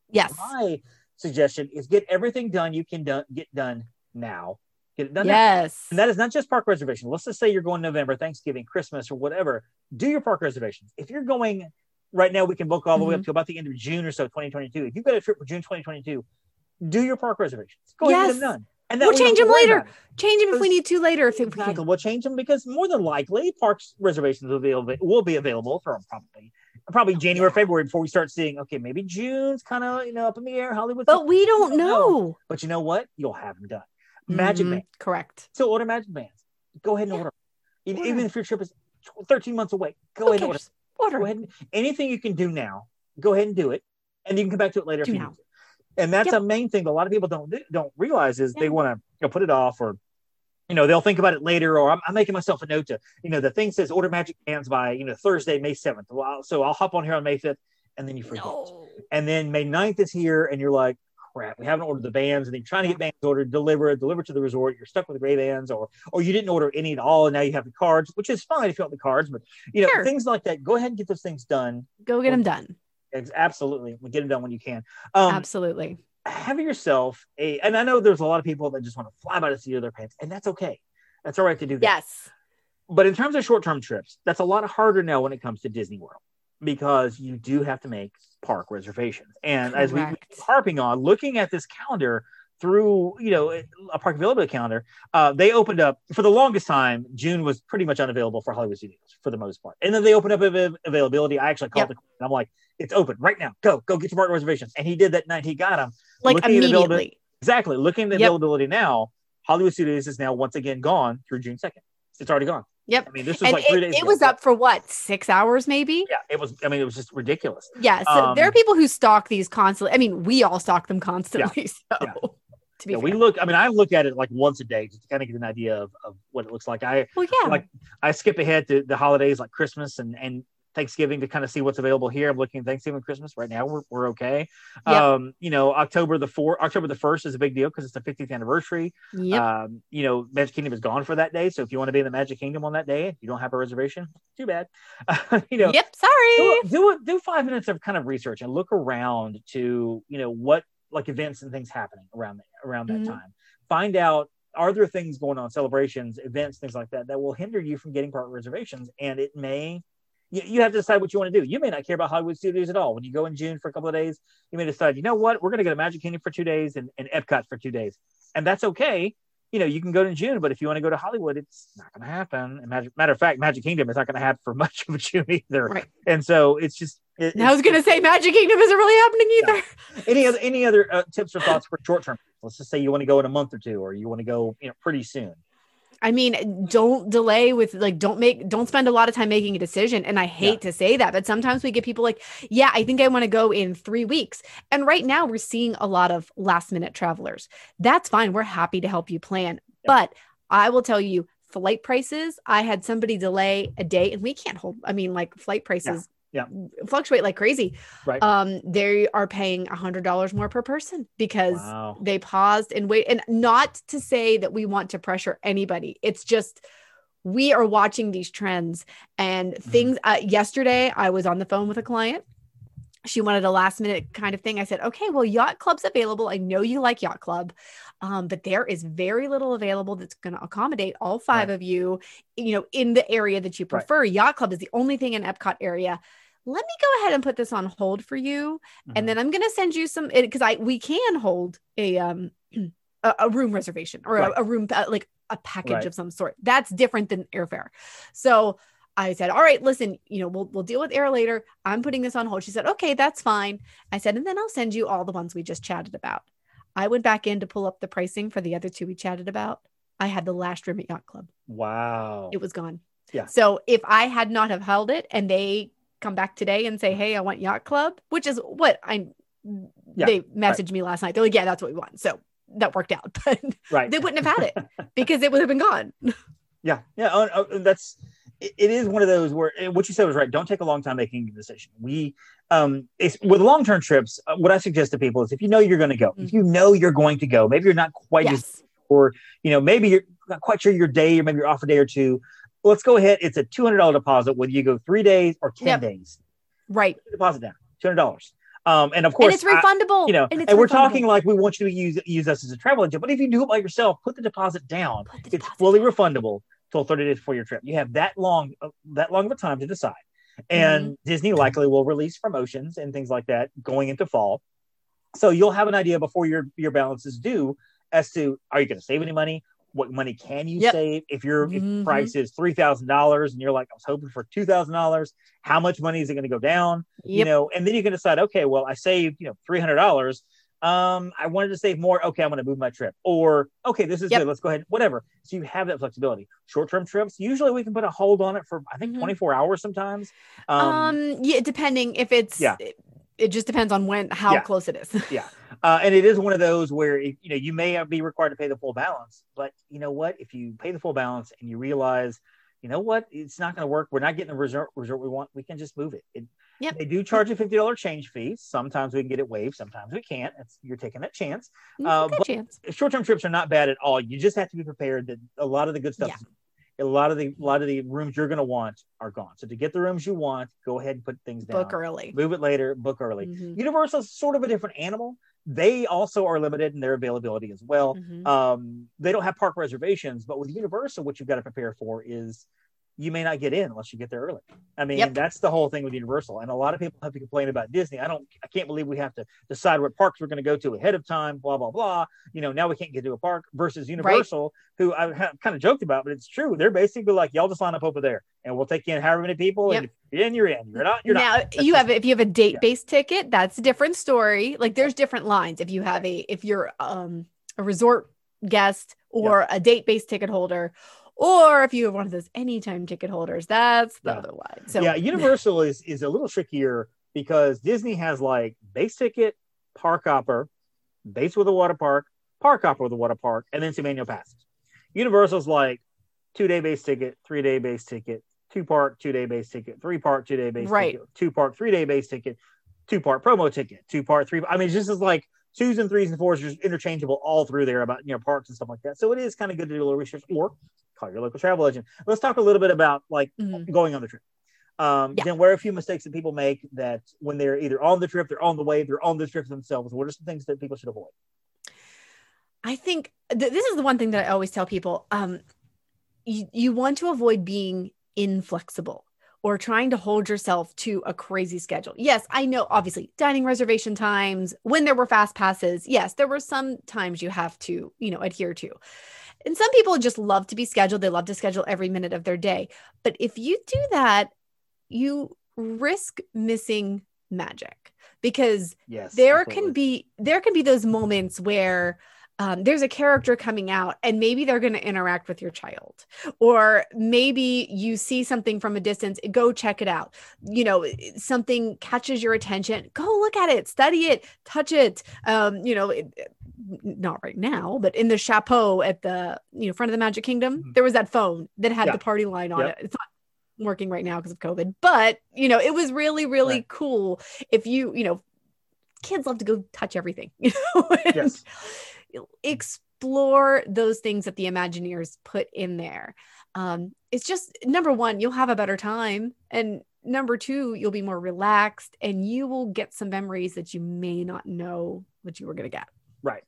Yes. my suggestion is get everything done you can done get done now. Get it done now. Yes. And that is not just park reservation. Let's just say you're going November, Thanksgiving, Christmas, or whatever. Do your park reservations. If you're going right now, we can book all the way Mm-hmm. up to about the end of June or so, 2022. If you've got a trip for June 2022, do your park reservations. Go ahead and Yes. get them done. And We'll way you don't change them later. Change them if we need to later. If, if we Exactly. can. We'll change them because more than likely parks reservations will be available, will be available for probably probably January, February before we start seeing. Okay, maybe June's kind of you know up in the air. Hollywood, But we don't don't know. know. but you know what? You'll have them done. Magic Mhm. Band. Correct. So order Magic Bands. Go ahead and Yeah. order. Even, Order. even if your trip is 13 months away, go Who ahead and order. Order. Go ahead and anything you can do now, go ahead and do it, and you can come back to it later Do if you now. need to. And that's Yep. a main thing that a lot of people don't do- don't realize is they want to you know, put it off or you know they'll think about it later or I'm, I'm making myself a note to you know the thing says order magic bands by you know thursday may 7th well, I'll- so i'll hop on here on may 5th and then you forget No. and then may 9th is here and you're like crap we haven't ordered the bands and then you're trying to get bands ordered delivered delivered to the resort you're stuck with the gray bands or or you didn't order any at all and now you have the cards which is fine if you want the cards but you know Sure. things like that go ahead and get those things done Go get them done. Absolutely get them done when you can um Absolutely. have yourself a and i know there's a lot of people that just want to fly by the seat of their pants and that's okay that's all right to do that Yes. but in terms of short-term trips that's a lot harder now when it comes to disney world because you do have to make park reservations and as we Correct. harping on looking at this calendar through you know a park availability calendar uh, they opened up for the longest time june was pretty much unavailable for hollywood studios for the most part and then they opened up av- availability i actually called Yep. the and i'm like it's open right now go go get your park reservations and he did that night he got them Like Looking immediately. Exactly. Looking at the Yep. availability now, Hollywood Studios is now once again gone through June 2nd. It's already gone. Yep. I mean, this was And like three it, days it ago. was up for what, six hours maybe? Yeah, it was. I mean, it was just ridiculous. Yeah. So there are Um, people who stock these constantly. I mean, we all stock them constantly. <laughs> So Yeah. To be Yeah, we look. I mean, I look at it like once a day just to kind of get an idea of, of what it looks like. I well, yeah. like I skip ahead to the holidays like Christmas and and Thanksgiving to kind of see what's available here. I'm looking at Thanksgiving, Christmas right now. We're, we're okay. Yep. Um, you know, October the four, October the first is a big deal because it's the 50th anniversary. yep. Um, you know, Magic Kingdom is gone for that day. So if you want to be in the Magic Kingdom on that day, you don't have a reservation, too bad. <laughs> you know, yep. Sorry. do, do do five minutes of kind of research and look around to you know what like events and things happening around the, around that Mhm. time. Find out are there things going on, celebrations, events, things like that that will hinder you from getting park reservations, and it may. You, you have to decide what you want to do. You may not care about Hollywood Studios at all. When you go in June for a couple of days, you may decide, you know what, we're going to go to Magic Kingdom for two days and, and Epcot for two days, and that's okay you know, you can go to June, but if you want to go to Hollywood, it's not going to happen. And matter, of fact, Magic Kingdom is not going to happen for <laughs> much of June either. Right. And so it's just. It, I was gonna say Magic Kingdom isn't really happening either. <laughs> any other any other uh, tips or thoughts for short term? Let's just say you want to go in a month or two, or you want to go, you know, pretty soon. I mean, don't delay with like don't make don't spend a lot of time making a decision. And I hate to say that, but sometimes we get people like, yeah, I think I want to go in three weeks. And right now we're seeing a lot of last minute travelers. That's fine. We're happy to help you plan. But I will tell you, flight prices, I had somebody delay a day and we can't hold, I mean, like flight prices Yeah. Fluctuate like crazy. Right. Um, they are paying a hundred dollars more per person because Wow. they paused and wait and not to say that we want to pressure anybody it's just we are watching these trends and Mm-hmm. things uh, yesterday i was on the phone with a client she wanted a last minute kind of thing i said okay well yacht club's available i know you like yacht club um, but there is very little available that's going to accommodate all five Right. of you you know in the area that you Right. prefer yacht club is the only thing in epcot area let me go ahead and put this on hold for you Mhm. and then i'm going to send you some because i we can hold a um <clears throat> a, a room reservation or Right. a, a room uh, like a package Right. of some sort that's different than airfare so i said all right listen you know we'll, we'll deal with air later i'm putting this on hold she said okay that's fine i said and then i'll send you all the ones we just chatted about i went back in to pull up the pricing for the other two we chatted about i had the last room at yacht club wow. it was gone. Yeah. So if I had not have held it and they come back today and say, "Hey, I want yacht club," which is what I Yeah, they messaged me last night. They're like, "Yeah, that's what we want." So that worked out, <laughs> but right. they wouldn't have had it <laughs> because it would have been gone. Yeah, yeah. Oh, oh, that's it, it is one of those where eh, what you said was right. Don't take a long time making a decision. We um it's with long term trips. Uh, what I suggest to people is if you know you're going to go, if you know you're going to go, maybe you're not quite as or you know maybe you're not quite sure your day or maybe you're off a day or two. Let's go ahead. It's a two hundred dollar deposit whether you go three days or ten Yep. days. Right. Deposit down two hundred dollars. Um, and of course, and it's I- refundable. you know, and, and, we're talking like we want you to use use us as a travel agent. But if you do it by yourself, put the deposit down. The It's deposit fully down. refundable till 30 days before your trip. You have that long uh, that long of a time to decide. And Mm-hmm. Disney likely will release promotions and things like that going into fall. So you'll have an idea before your your balance is due as to are you going to save any money? What money can you Yep. save if your if Mhm. the price is three thousand dollars and you're like I was hoping for two thousand dollars? How much money is it going to go down? you know, and then you can decide, okay, well, I saved, you know, three hundred dollars. Um, I wanted to save more. Okay, I'm going to move my trip, or okay, this is Yep. good. Let's go ahead, whatever. So you have that flexibility. Short-term trips, usually we can put a hold on it for I think Mhm. 24 hours sometimes. Um, Um, yeah, depending if it's Yeah. It, just depends on when how Yeah. close it is. <laughs> Yeah, uh, and it is one of those where you know you may be required to pay the full balance, but you know what? If you pay the full balance and you realize, you know what, it's not going to work. We're not getting the resort resort we want. We can just move it. it Yep. They do charge a fifty dollar change fee. Sometimes we can get it waived. Sometimes we can't. It's, you're taking that chance. Uh, chance. Short-term trips are not bad at all. You just have to be prepared that a lot of the good stuff, Yeah. A lot of the a lot of the rooms you're going to want are gone. So to get the rooms you want, go ahead and put things down. Book early. Move it later. Book early. Mhm. Universal's sort of a different animal. They also are limited in their availability as well. Mhm. Um, they don't have park reservations, but with Universal, what you've got to prepare for is you may not get in unless you get there early. I mean, Yep. that's the whole thing with Universal. And a lot of people have to complain about Disney. I don't, I can't believe we have to decide what parks we're going to go to ahead of time, blah, blah, blah. You know, now we can't get to a park versus Universal, who I have kind of joked about, but it's true. They're basically like, y'all just line up over there and we'll take in however many people. And if you're in, you're in. You're not, you're now not. you have if you have a date based ticket that's a different story like there's different lines if you have a if you're um a resort guest or a date based ticket holder or if you have one of those anytime ticket holders that's the Yeah. other one. so yeah, Universal is is a little trickier because Disney has like base ticket, park hopper, base with a water park, park hopper with a water park, and then some annual passes. Universal's like two day base ticket, three day base ticket, two park, two day base ticket, three park, two day base Right. ticket, two park, three day base ticket, two part promo ticket, two part, three. I mean, just as like twos and threes and fours are just interchangeable all through there about you know parks and stuff like that. So it is kind of good to do a little research or call your local travel agent. Let's talk a little bit about like Mhm. going on the trip. Um, Yeah. Then, where are a few mistakes that people make that when they're either on the trip, they're on the way, they're on the trip themselves? What are some things that people should avoid? I think th- this is the one thing that I always tell people. Um, you, you want to avoid being inflexible or trying to hold yourself to a crazy schedule. Yes, I know, obviously, dining reservation times, when there were fast passes, yes, there were some times you have to, you know, adhere to. And some people just love to be scheduled. They love to schedule every minute of their day. But if you do that, you risk missing magic because Yes, there absolutely. can be there can be those moments where um, there's a character coming out and maybe they're going to interact with your child or maybe you see something from a distance go check it out you know something catches your attention go look at it study it touch it um, you know it, not right now but in the chapeau at the you know front of the magic kingdom Mhm. there was that phone that had Yeah. the party line on Yep. it it's not working right now because of covid but you know it was really really Right. cool if you you know kids love to go touch everything <laughs> you know Yes. Explore those things that the imagineers put in there um it's just number one you'll have a better time and number two you'll be more relaxed and you will get some memories that you may not know that you were going to get Right.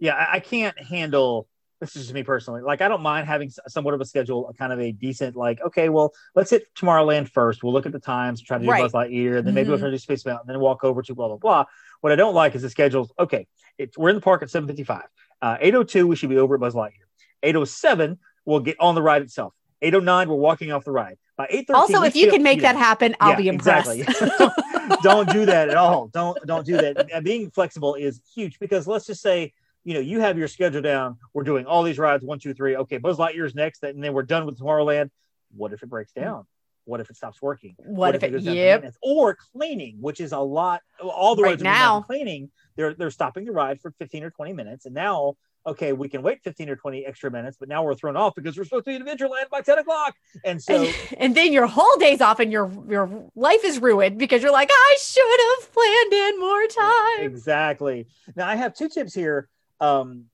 Yeah, I, I can't handle this is just me personally. Like I don't mind having somewhat of a schedule, a kind of a decent like, okay, well, let's hit Tomorrowland first. We'll look at the times, try to do Right. Buzz Lightyear, and then maybe we'll Mhm. try to do Space Mountain, and then walk over to blah blah blah. What I don't like is the schedules. Okay, it's we're in the park at 7:55. Uh, 8:02 we should be over at Buzz Lightyear. 8:07 we'll get on the ride itself. 8:09 we're walking off the ride. By 8:13 Also, if you can make that happen, I'll Yeah, be impressed. <laughs> exactly. <laughs> don't do that at all. Don't don't do that. Being flexible is huge because let's just say you know you have your schedule down. We're doing all these rides one, two, three. Okay, Buzz Lightyear's next, and then we're done with Tomorrowland. What if it breaks down? What if it stops working? what if it? goes Yep. Or cleaning, which is a lot. All the Right rides are to now. cleaning. They're they're stopping the ride for fifteen or twenty minutes, and now. Okay, we can wait 15 or 20 extra minutes, but now we're thrown off because we're supposed to be in Adventureland by 10 o'clock. And so and, and then your whole day's off and your your life is ruined because you're like, I should have planned in more time. Exactly. Now I have two tips here um,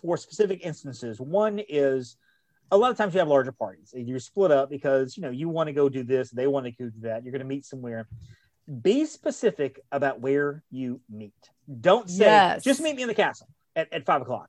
for specific instances. One is a lot of times you have larger parties and you're split up because you know you want to go do this, they want to go do that. You're going to meet somewhere. Be specific about where you meet. Don't say Yes. just meet me in the castle at, at five o'clock.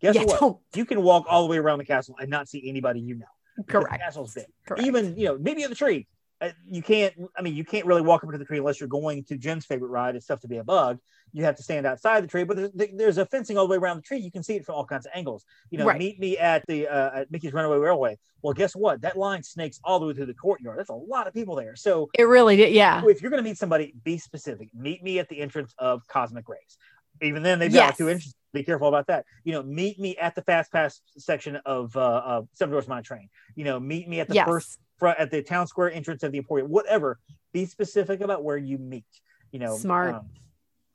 Guess yeah, what? don't You can walk all the way around the castle and not see anybody you know. because The castle's big correct. even you know maybe in the tree uh, you can't i mean you can't really walk up to the tree unless you're going to jenn's favorite ride it's tough to be a bug you have to stand outside the tree but there's, there's a fencing all the way around the tree you can see it from all kinds of angles you know Right. meet me at the uh, at mickey's runaway railway well guess what that line snakes all the way through the courtyard that's a lot of people there so it really did. Yeah. if you're going to meet somebody be specific meet me at the entrance of Cosmic Ray's even then they've got like Yes. two entrances be careful about that you know meet me at the fast pass section of uh, uh Seven Dwarfs Mine Train you know meet me at the yes. first front at the town square entrance of the Emporium, whatever. Be specific about where you meet. You know, Smart. um,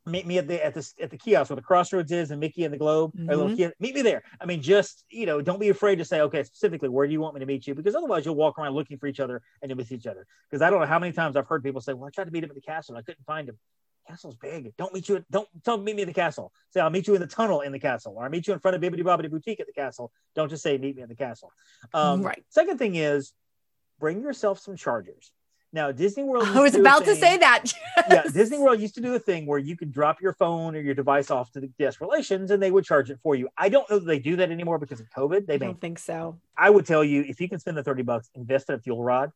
meet me at the at the at the kiosk where the crossroads is and Mickey and the Globe. or little meet me there. I mean, just you know, don't be afraid to say, okay, specifically, where do you want me to meet you? Because otherwise, you'll walk around looking for each other and you'll miss each other. Because I don't know how many times I've heard people say, well, I tried to meet him at the castle, and I couldn't find him. Castle's big. Don't meet you. At, don't don't meet me at the castle. Say I'll meet you in the tunnel in the castle, or I'll meet you in front of Bibbidi Bobbidi Boutique at the castle. Don't just say meet me at the castle. Um, Right. Second thing is bring yourself some chargers. Now Disney World. I was about to say that. Yeah, <laughs> Disney World used to do a thing where you could drop your phone or your device off to the guest relations, and they would charge it for you. I don't know that they do that anymore because of COVID. They don't think so. I would tell you if you can spend the thirty bucks, invest in a fuel rod.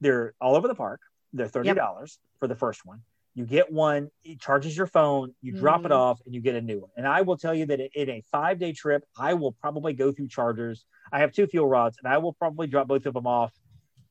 They're all over the park. They're thirty dollars for the first one. You get one, it charges your phone, you drop it Mhm. off, and you get a new one. And I will tell you that in a five day trip, I will probably go through chargers. I have two fuel rods, and I will probably drop both of them off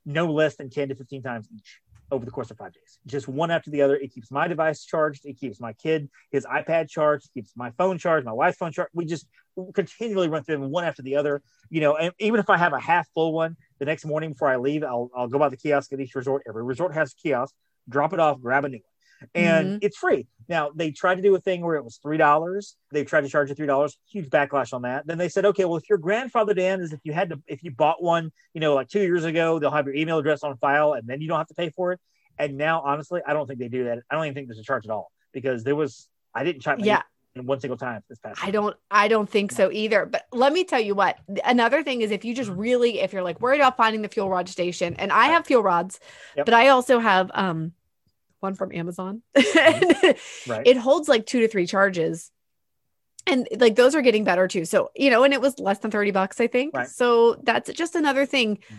no less than 10 to 15 times each over the course of five days. Just one after the other. It keeps my device charged. It keeps my kid, his iPad charged, keeps my phone charged, my wife's phone charged. We just continually run through them one after the other. You know, and even if I have a half full one, the next morning before I leave, I'll, I'll go by the kiosk at each resort. Every resort has a kiosk, drop it off, grab a new one. And it's free. Now they tried to do a thing where it was three dollars. They tried to charge you three dollars. Huge backlash on that. Then they said, okay, well, if your grandfather Dan is if you had to, if you bought one, you know, like two years ago, they'll have your email address on file, and then you don't have to pay for it. And now, honestly, I don't think they do that. I don't even think there's a charge at all because there was. I didn't try. Yeah. In one single time this past. I don't I don't think so either. But let me tell you what. Another thing is if you just really if you're like worried about finding the fuel rod station and I have fuel rods, Yep. but I also have um one from Amazon. <laughs> Right. it holds like 2 to 3 charges. And like those are getting better too. So, you know, and it was less than 30 bucks, I think. Right. So that's just another thing. Mhm.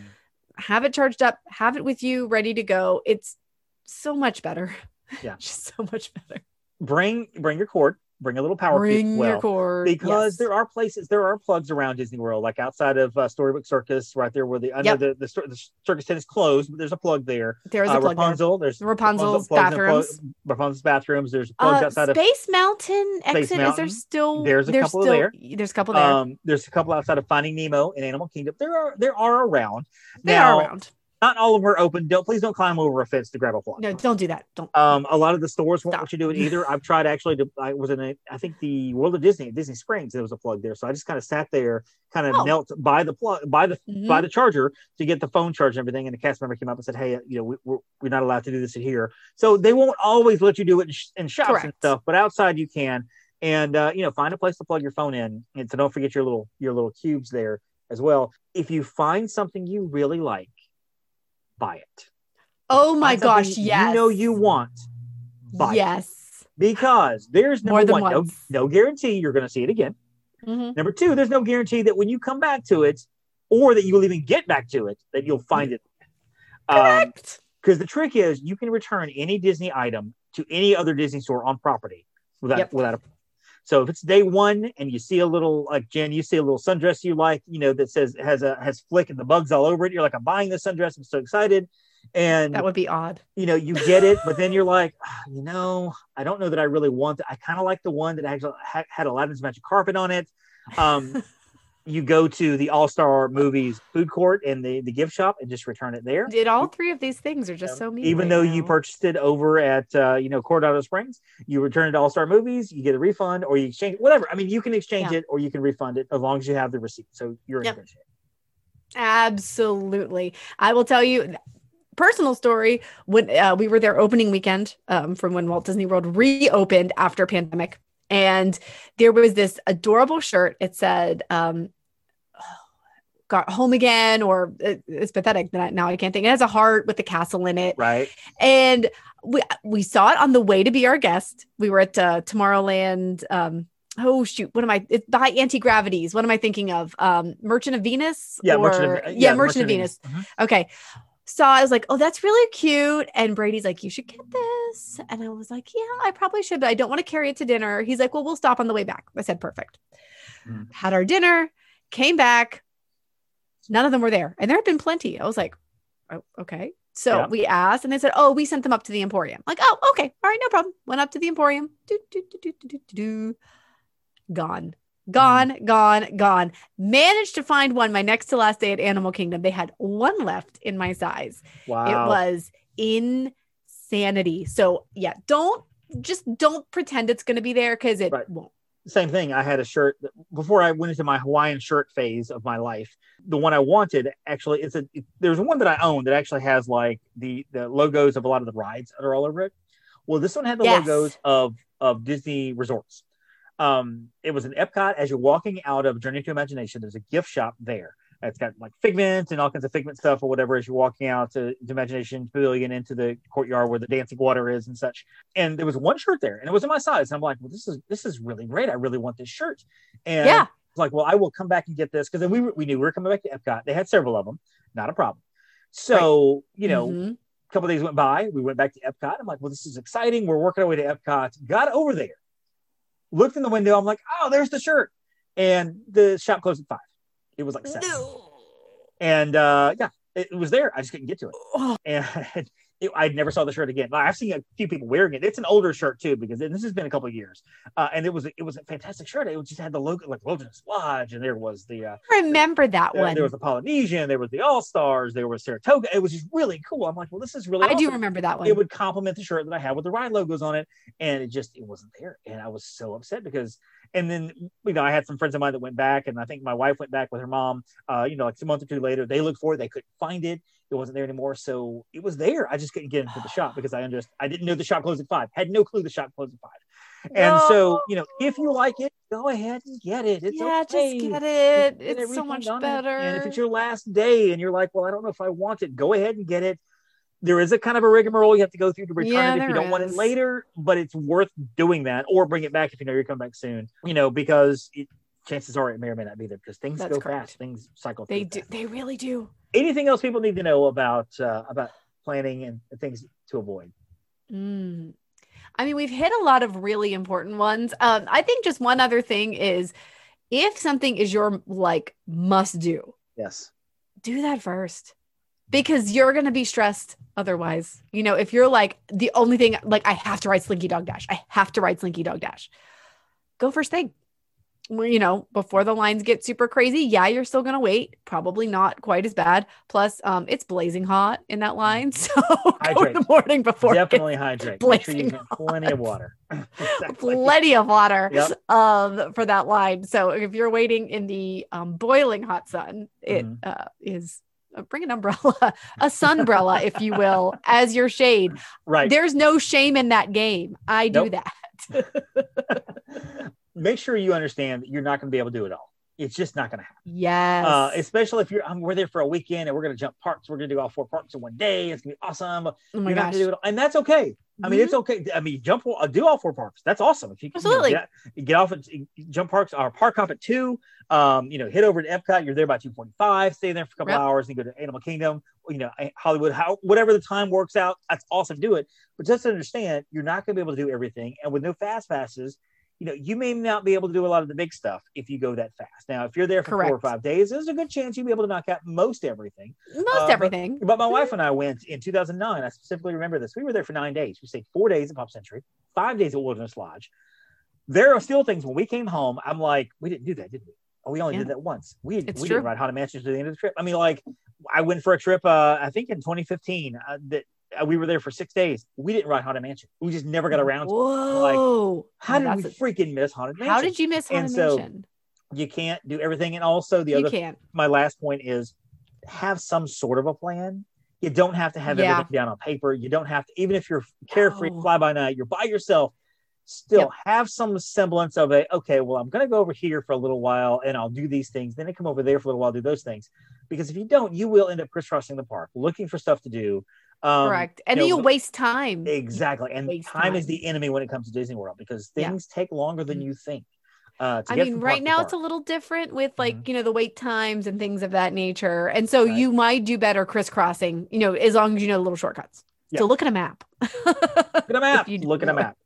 Have it charged up, have it with you ready to go. It's so much better. Yeah. <laughs> just so much better. bring bring your cord. Bring a little power. Bring. Well, your cord. because Yes. there are places there are plugs around Disney World, like outside of uh, Storybook Circus, right there where the under Yep. the, the the circus tent is closed, but there's a plug there. there's a uh, plug there. Rapunzel, there's Rapunzel's and bathrooms. plug- Rapunzel's bathrooms. There's plugs Uh, outside of Space Mountain exit. Is there still? There's a couple still, there. There's a couple there. um. There's a couple outside of Finding Nemo and Animal Kingdom. There are there are around. they now, are around. Not all of them are open. Don't please don't climb over a fence to grab a plug. No, don't do that. Don't. Um, a lot of the stores won't Stop. let you do it either. I've tried actually to. I was in a. I think the World of Disney, Disney Springs. There was a plug there, so I just kind of sat there, kind of Oh. knelt by the plug, by the Mhm. by the charger to get the phone charged and everything. And the cast member came up and said, "Hey, you know, we, we're we're not allowed to do this in here." So they won't always let you do it in, sh- in shops and stuff, but outside you can. And uh, you know, find a place to plug your phone in, and so don't forget your little your little cubes there as well. If you find something you really like, buy it. oh my gosh! Yes. You know you want. Buy it Yes. because there's number one, no, no guarantee you're going to see it again. Mhm. Number two, there's no guarantee that when you come back to it, or that you will even get back to it, that you'll find it. Um, Correct. Because the trick is, you can return any Disney item to any other Disney store on property without Yep. without a. So if it's day one and you see a little like Jenn, you see a little sundress you like, you know, that says has a has Flik and the bugs all over it. You're like, I'm buying this sundress. I'm so excited, and that would be odd. you know, you get it, but then you're like, "Ah, you know, I don't know that I really want it. I kind of like the one that actually ha- had Aladdin's magic carpet on it. Um, <laughs> you go to the All Star Movies food court and the the gift shop and just return it there. Did all three of these things are just so mean. Even right though you purchased it over at uh, you know Coronado Springs, you return it to All Star Movies, you get a refund, or you exchange whatever. I mean, you can exchange Yeah. it or you can refund it as long as you have the receipt. So you're in Yep. good shape. Absolutely. I will tell you personal story when uh, we were there opening weekend um, from when Walt Disney World reopened after pandemic and there was this adorable shirt it said um <sighs> got home again or it's pathetic that now I can't think it has a heart with the castle in it Right? and we we saw it on the way to be our guest. We were at uh, Tomorrowland. Um, oh shoot, what am I? It's by Anti Gravities. What am I thinking of? Um, Merchant of Venus. Yeah, or, Merchant of, yeah, Merchant, of Venus. Mhm. Okay. So I was like, oh, that's really cute. And Brady's like, you should get this. And I was like, yeah, I probably should, but I don't want to carry it to dinner. He's like, well, we'll stop on the way back. I said, perfect. Mhm. Had our dinner, came back. None of them were there. And there had been plenty. I was like, oh, okay. So Yeah. we asked, and they said, oh, we sent them up to the Emporium. Like, oh, okay. All right, no problem. Went up to the Emporium. Do, do, do, do, do, do, do. Gone. Gone, mm-hmm. gone, gone. Managed to find one my next to last day at Animal Kingdom. They had one left in my size. Wow. It was insanity. So yeah, don't just don't pretend it's going to be there because it Right. won't. same thing. I had a shirt that- before I went into my Hawaiian shirt phase of my life. The one I wanted actually it's a it- there's one that I own that actually has like the the logos of a lot of the rides that are all over it. Well, this one had the Yes. logos of of Disney resorts. Um, it was an Epcot as you're walking out of Journey to Imagination. There's a gift shop there. It's got like figments and all kinds of figment stuff or whatever as you're walking out to, to Imagination Pavilion into the courtyard where the dancing water is and such. And there was one shirt there, and it was in my size. And I'm like, well, this is this is really great. I really want this shirt. And Yeah. it's like, well, I will come back and get this because then we we knew we were coming back to Epcot. They had several of them, not a problem. So you know, Mhm. a couple days went by. We went back to Epcot. I'm like, well, this is exciting. We're working our way to Epcot. Got over there, looked in the window. I'm like, oh, there's the shirt. And the shop closed at five. It was like seven. No. And uh, yeah, it, was there. I just couldn't get to it. Oh, And <laughs> it, I never saw the shirt again. I've seen a few people wearing it. It's an older shirt too, because this has been a couple of years. Uh, and it was it was a fantastic shirt. It just had the logo like Wilderness Lodge, and there was the uh, remember that uh, one. there was the Polynesian, there was the All Stars, there was Saratoga. It was just really cool. I'm like, well, this is really. I do remember that one. it would complement the shirt that I had with the ride logos on it, and it just it wasn't there, and I was so upset because. And then you know I had some friends of mine that went back, and I think my wife went back with her mom. Uh, you know, like a month or two later, they looked for it, they couldn't find it, it wasn't there anymore. So it was there. I just couldn't get into the shop because I just I didn't know the shop closed at five. Had no clue the shop closed at five. And so you know, if you like it, go ahead and get it. It's yeah, okay. just get it. Get It's so much on it. better. And if it's your last day and you're like, well, I don't know if I want it, go ahead and get it. There is a kind of a rigmarole you have to go through to return Yeah, it if you don't want it later, but it's worth doing that or bring it back if you know you're coming back soon, you know, because it, chances are it may or may not be there because things That's go correct. fast, things cycle. they do. fast. They really do. Anything else people need to know about uh, about planning and things to avoid? Mm. I mean, we've hit a lot of really important ones. Um, I think just one other thing is if something is your like must do, Yes. do that first because you're going to be stressed otherwise. You know, if you're like the only thing, like, I have to write Slinky Dog Dash, I have to write Slinky Dog Dash, go first thing. Well, You know, before the lines get super crazy, yeah, you're still gonna wait. Probably not quite as bad. Plus, um, it's blazing hot in that line, <laughs> so go in the morning before Definitely hydrate. Make sure you plenty of water. <laughs> <laughs> exactly. plenty of water Yep. um for that line so if you're waiting in the um boiling hot sun it Mhm. uh, is uh, bring an umbrella a sunbrella if you will as your shade Right. there's no shame in that game i do Nope. that Make sure you understand that you're not going to be able to do it all. It's just not going to happen. yes Uh, especially if you're, um, we're there for a weekend and we're going to jump parks. We're going to do all four parks in one day. It's going to be awesome. oh my you're gosh going do it, all. and that's okay. I mean, it's okay. I mean, jump, uh, do all four parks. That's awesome. If you can you know, Absolutely. get, get off at jump parks or park off at two, um, you know, head over to Epcot. You're there by 245, stay there for a couple Yep. hours and go to Animal Kingdom, you know, Hollywood, how, whatever the time works out. That's awesome. Do it. But just understand, you're not going to be able to do everything. And with no fast passes, you know, you may not be able to do a lot of the big stuff if you go that fast. Now, if you're there for four or five days, there's a good chance you'll be able to knock out most everything. Most Uh, everything. But my wife and I went in 2009. I specifically remember this. We were there for nine days. We stayed four days at Pop Century, five days at Wilderness Lodge. There are still things when we came home. I'm like, we didn't do that, did we? Oh, we only Yeah. did that once. We, It's we true. didn't ride Haunted Mansions to the end of the trip. I mean, like, I went for a trip. Uh, I think in 2015 uh, that Uh, we were there for six days. We didn't ride Haunted Mansion. We just never got around. to it. Whoa. How did Oh, we that's freaking miss Haunted Mansion? how did you miss And Haunted so Mansion? you can't do everything? And also the You other can't. my last point is have some sort of a plan. You don't have to have Yeah. everything down on paper. You don't have to, even if you're carefree, No. fly by night, you're by yourself, still Yep. have some semblance of a, okay, well, I'm going to go over here for a little while and I'll do these things. Then I come over there for a little while, do those things. Because if you don't, you will end up crisscrossing the park, looking for stuff to do. Um, Correct. And you then you'll waste time. Exactly. And Waste time, is the enemy when it comes to Disney World because Yeah. things take longer than you think. Uh, to I mean, right now it's a little different with like, Mhm. you know, the wait times and things of that nature. And so Right. you might do better crisscrossing, you know, as long as you know the little shortcuts. Yeah. So look at a map. Look at a <laughs> map. you Look at a map.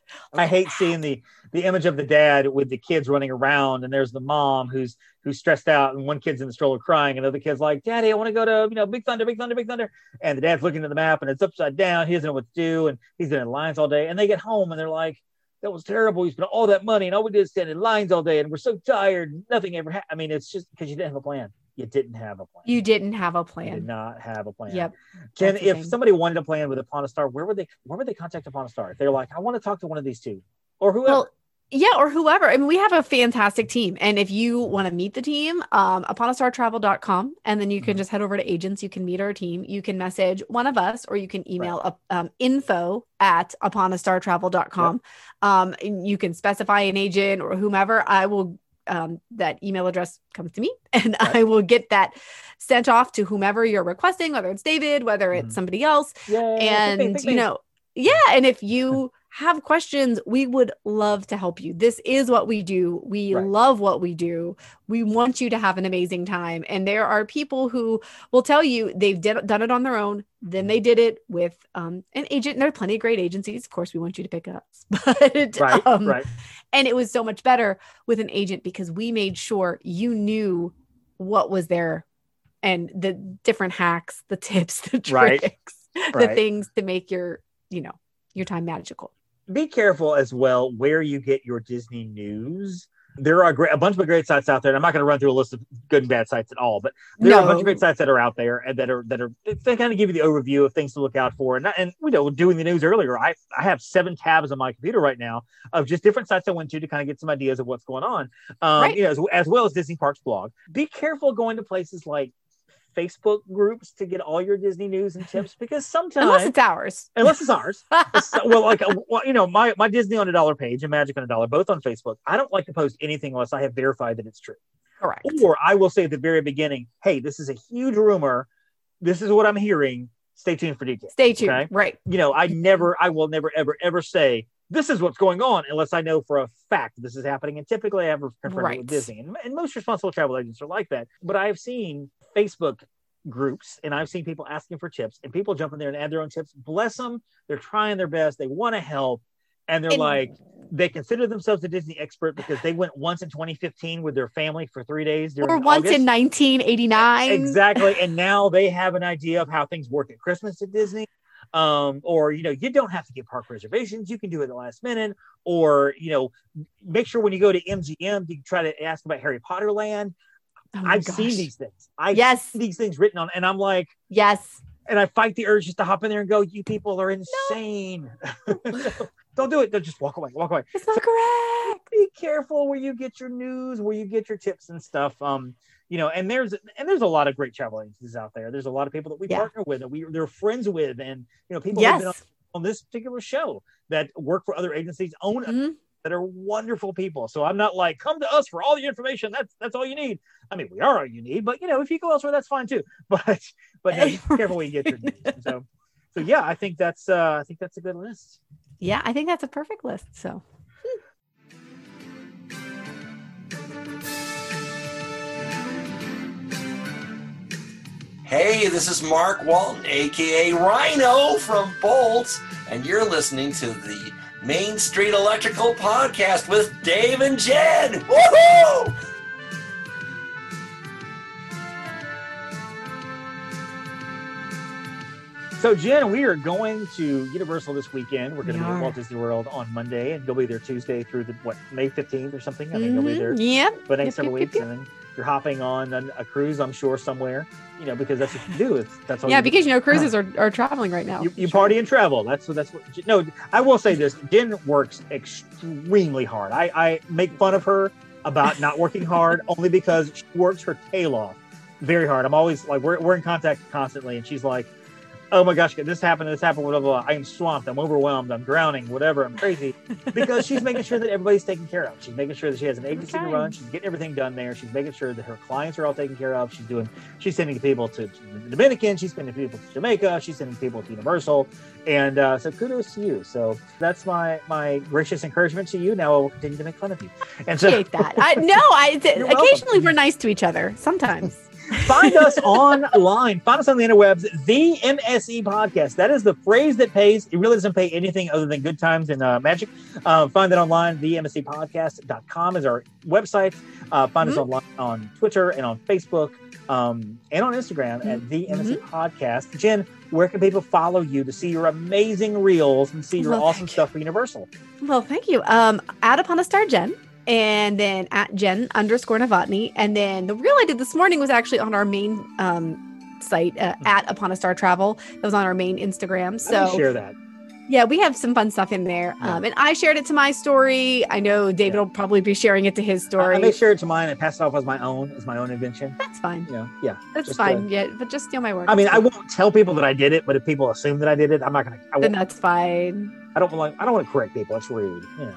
<laughs> I hate seeing the the image of the dad with the kids running around, and there's the mom who's who's stressed out, and one kid's in the stroller crying, and the other kid's like, "Daddy, I want to go to you know Big Thunder, Big Thunder, Big Thunder," and the dad's looking at the map, and it's upside down. He doesn't know what to do, and he's been in lines all day, and they get home, and they're like. That was terrible. You spent all that money, and all we did is stand in lines all day, and we're so tired. Nothing ever happened. I mean, it's just because you didn't have a plan. You didn't have a plan. You didn't have a plan. You did not have a plan. Yep. Jenn, the if thing. somebody wanted to plan with Upon a Star, where would they where would they contact Upon a Star? If they're like, I want to talk to one of these two or whoever. Well, yeah, or whoever. I mean, we have a fantastic team. And if you want to meet the team, um, uponastartravel.com, and then you can Mhm. just head over to agents. You can meet our team. You can message one of us, or you can email up um, info at uponastartravel.com. Um, you can specify an agent or whomever. I will, um, that email address comes to me, <laughs> and Right. I will get that sent off to whomever you're requesting, whether it's David, whether it's Mhm. somebody else yeah, and you know yeah and if you have questions we would love to help you. This is what we do. We Right. love what we do. We want you to have an amazing time. And there are people who will tell you they've did, done it on their own then they did it with um, an agent. And there are plenty of great agencies. Of course we want you to pick us <laughs> but right, um, right, and it was so much better with an agent because we made sure you knew what was there and the different hacks the <laughs> tips the tricks <laughs> Right. the things to make your you know your time magical Be careful as well where you get your Disney news. There are great, a bunch of great sites out there. And I'm not going to run through a list of good and bad sites at all, but there are a bunch of great sites that are out there and that are that are they kind of give you the overview of things to look out for. And and you know, doing the news earlier, I I have seven tabs on my computer right now of just different sites I went to to kind of get some ideas of what's going on. Um, Right. you know, as, as well as Disney Parks blog. Be careful going to places like Facebook groups to get all your Disney news and tips because sometimes unless it's ours unless it's ours. <laughs> It's- well, like uh, well, you know, my my Disney on a dollar page and Magic on a dollar, both on Facebook. I don't like to post anything unless I have verified that it's true. correct Or I will say at the very beginning, "Hey, this is a huge rumor. This is what I'm hearing. Stay tuned for details." stay tuned okay. right You know, I never, I will never, ever, ever say this is what's going on unless I know for a fact this is happening. And typically, I have confirmed Right. with Disney, and, and most responsible travel agents are like that. But I've seen Facebook groups and I've seen people asking for tips and people jump in there and add their own tips. Bless them. They're trying their best. They want to help. And they're And- like, they consider themselves a Disney expert because they went once in 2015 with their family for three days or once August. in 1989 Exactly. And now they have an idea of how things work at Christmas at Disney. Um, or you know, you don't have to get park reservations, you can do it at the last minute, or you know, make sure when you go to MGM, you try to ask about Harry Potter land. Oh I've seen these things. I've Yes. seen these things written on, and I'm like, yes and I fight the urge just to hop in there and go, you people are insane. <laughs> <laughs> don't do it. Don't just walk away, walk away. it's not correct Be careful where you get your news, where you get your tips and stuff. Um, you know, and there's and there's a lot of great travel agencies out there. There's a lot of people that we Yeah. partner with that we they're friends with, and you know, people been on, on this particular show that work for other agencies, own Mhm. That are wonderful people. So I'm not like, come to us for all the information. That's that's all you need. I mean, we are all you need, but you know, if you go elsewhere, that's fine too. <laughs> But but no, careful where you get your news. So so yeah, I think that's uh, I think that's a good list. Yeah, I think that's a perfect list. So Hey, this is Mark Walton, aka Rhino from Bolts, and you're listening to the Main Street Electrical Podcast with Dave and Jenn. Woohoo! So Jenn, we are going to Universal this weekend. We're going to We be at. Walt Disney World on Monday, and you'll be there Tuesday through the what May fifteenth or something. I mean, you'll be there Mhm. Yep. for the next Yep, several yep, weeks, yep, and then you're hopping on an- a cruise, I'm sure, somewhere. You know, because that's what you do. It's that's all. Yeah, you do. because you know cruises are, are traveling right now. you, you party and travel. That's what. That's what. No, I will say this: Jenn works extremely hard. I, I make fun of her about not working hard <laughs> only because she works her tail off very hard. I'm always like, we're, we're in contact constantly, and she's like, "Oh my gosh, this happened, this happened, blah blah blah. I am swamped. I'm overwhelmed. I'm drowning. Whatever. I'm crazy." Because she's making sure that everybody's taken care of. She's making sure that she has an agency to run. She's getting everything done there. She's making sure that her clients are all taken care of. She's doing. She's sending people to, to the Dominican. She's sending people to Jamaica. She's sending people to Universal. And uh, so kudos to you. So that's my my gracious encouragement to you. Now I will continue to make fun of you. And so appreciate that. I no, I <laughs> You're welcome. occasionally we're nice to each other. Sometimes. Find us online. Find us on the interwebs. The MSE podcast. That is the phrase that pays. It really doesn't pay anything other than good times and uh, magic. Uh, find it online. The MSEpodcast.com is our website. Uh, find us online on Twitter and on Facebook um, and on Instagram at the MSE Podcast. Jenn, where can people follow you to see your amazing reels and see your Well, awesome you. stuff for Universal? Well, thank you. Um, at upon a star Jen, and then at Jen underscore Novotny, and then the reel I did this morning was actually on our main um site uh, at upon a star travel. That was on our main Instagram. I So share that. yeah, we have some fun stuff in there. Yeah. Um, and I shared it to my story. I know David Yeah. will probably be sharing it to his story. I may share it to mine and pass it off as my own, as my own invention. That's fine. Yeah, yeah. That's fine. uh, yeah, but just steal my work. I mean, I won't tell people that I did it, but if people assume that I did it, I'm not gonna. I, Then that's fine. I don't like. I don't want to correct people. It's rude, you know.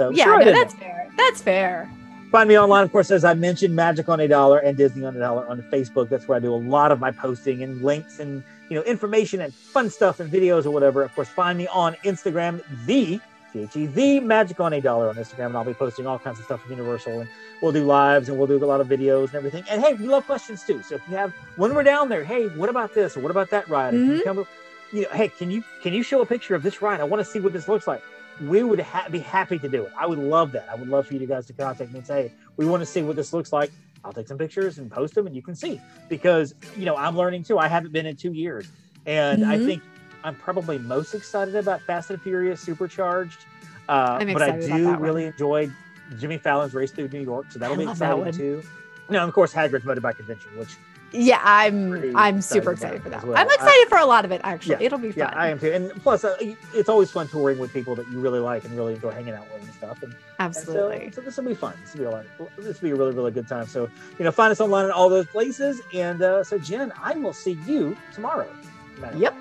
So Yeah, sure no, that's that. fair. That's fair. Find me online, of course, as I mentioned, Magic on a Dollar and Disney on a Dollar on Facebook. That's where I do a lot of my posting and links and you know information and fun stuff and videos or whatever. Of course, find me on Instagram, the T-H-E, the Magic on a Dollar on Instagram, and I'll be posting all kinds of stuff from Universal, and we'll do lives and we'll do a lot of videos and everything. And hey, we love questions too. So if you have when we're down there, hey, what about this or what about that ride? Or can you mm-hmm. come, you know, hey, can you can you show a picture of this ride? I want to see what this looks like we would ha- be happy to do it. I would love that. I would love for you guys to contact me and say, we want to see what this looks like. I'll take some pictures and post them and you can see because, you know, I'm learning too. I haven't been in two years. And I Mhm. think I'm probably most excited about Fast and Furious Supercharged. Uh, but I do really enjoy Jimmy Fallon's race through New York. So that'll I be exciting too. No, of course, Hagrid's Motorbike Convention, which Yeah, I'm I'm super excited for that. well. I'm I- excited for a lot of it actually. Yeah, It'll be fun. yeah, I am too. And plus, uh, it's always fun touring with people that you really like and really enjoy hanging out with and stuff. And And so- Absolutely. So, this will be fun. This will be a lot. This will be a really, really good time. So, you know, find us online in all those places. And uh, so, Jenn, I will see you tomorrow. Yep.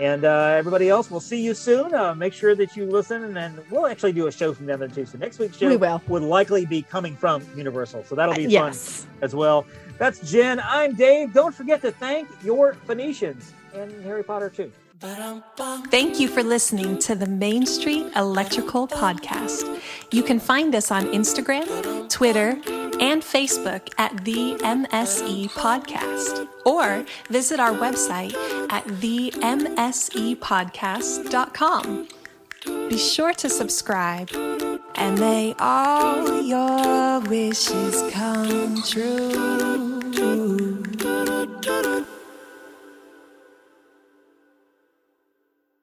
And uh, everybody else, we'll see you soon. Uh, make sure that you listen, and then we'll actually do a show from down there too. So next week's show We will. would likely be coming from Universal. So that'll be fun yes. as well. That's Jenn. I'm Dave. Don't forget to thank your Phoenicians and Harry Potter too. Thank you for listening to the Main Street Electrical Podcast. You can find us on Instagram, Twitter, and Facebook at the MSE Podcast, or visit our website at themsepodcast.com. Be sure to subscribe, and may all your wishes come true.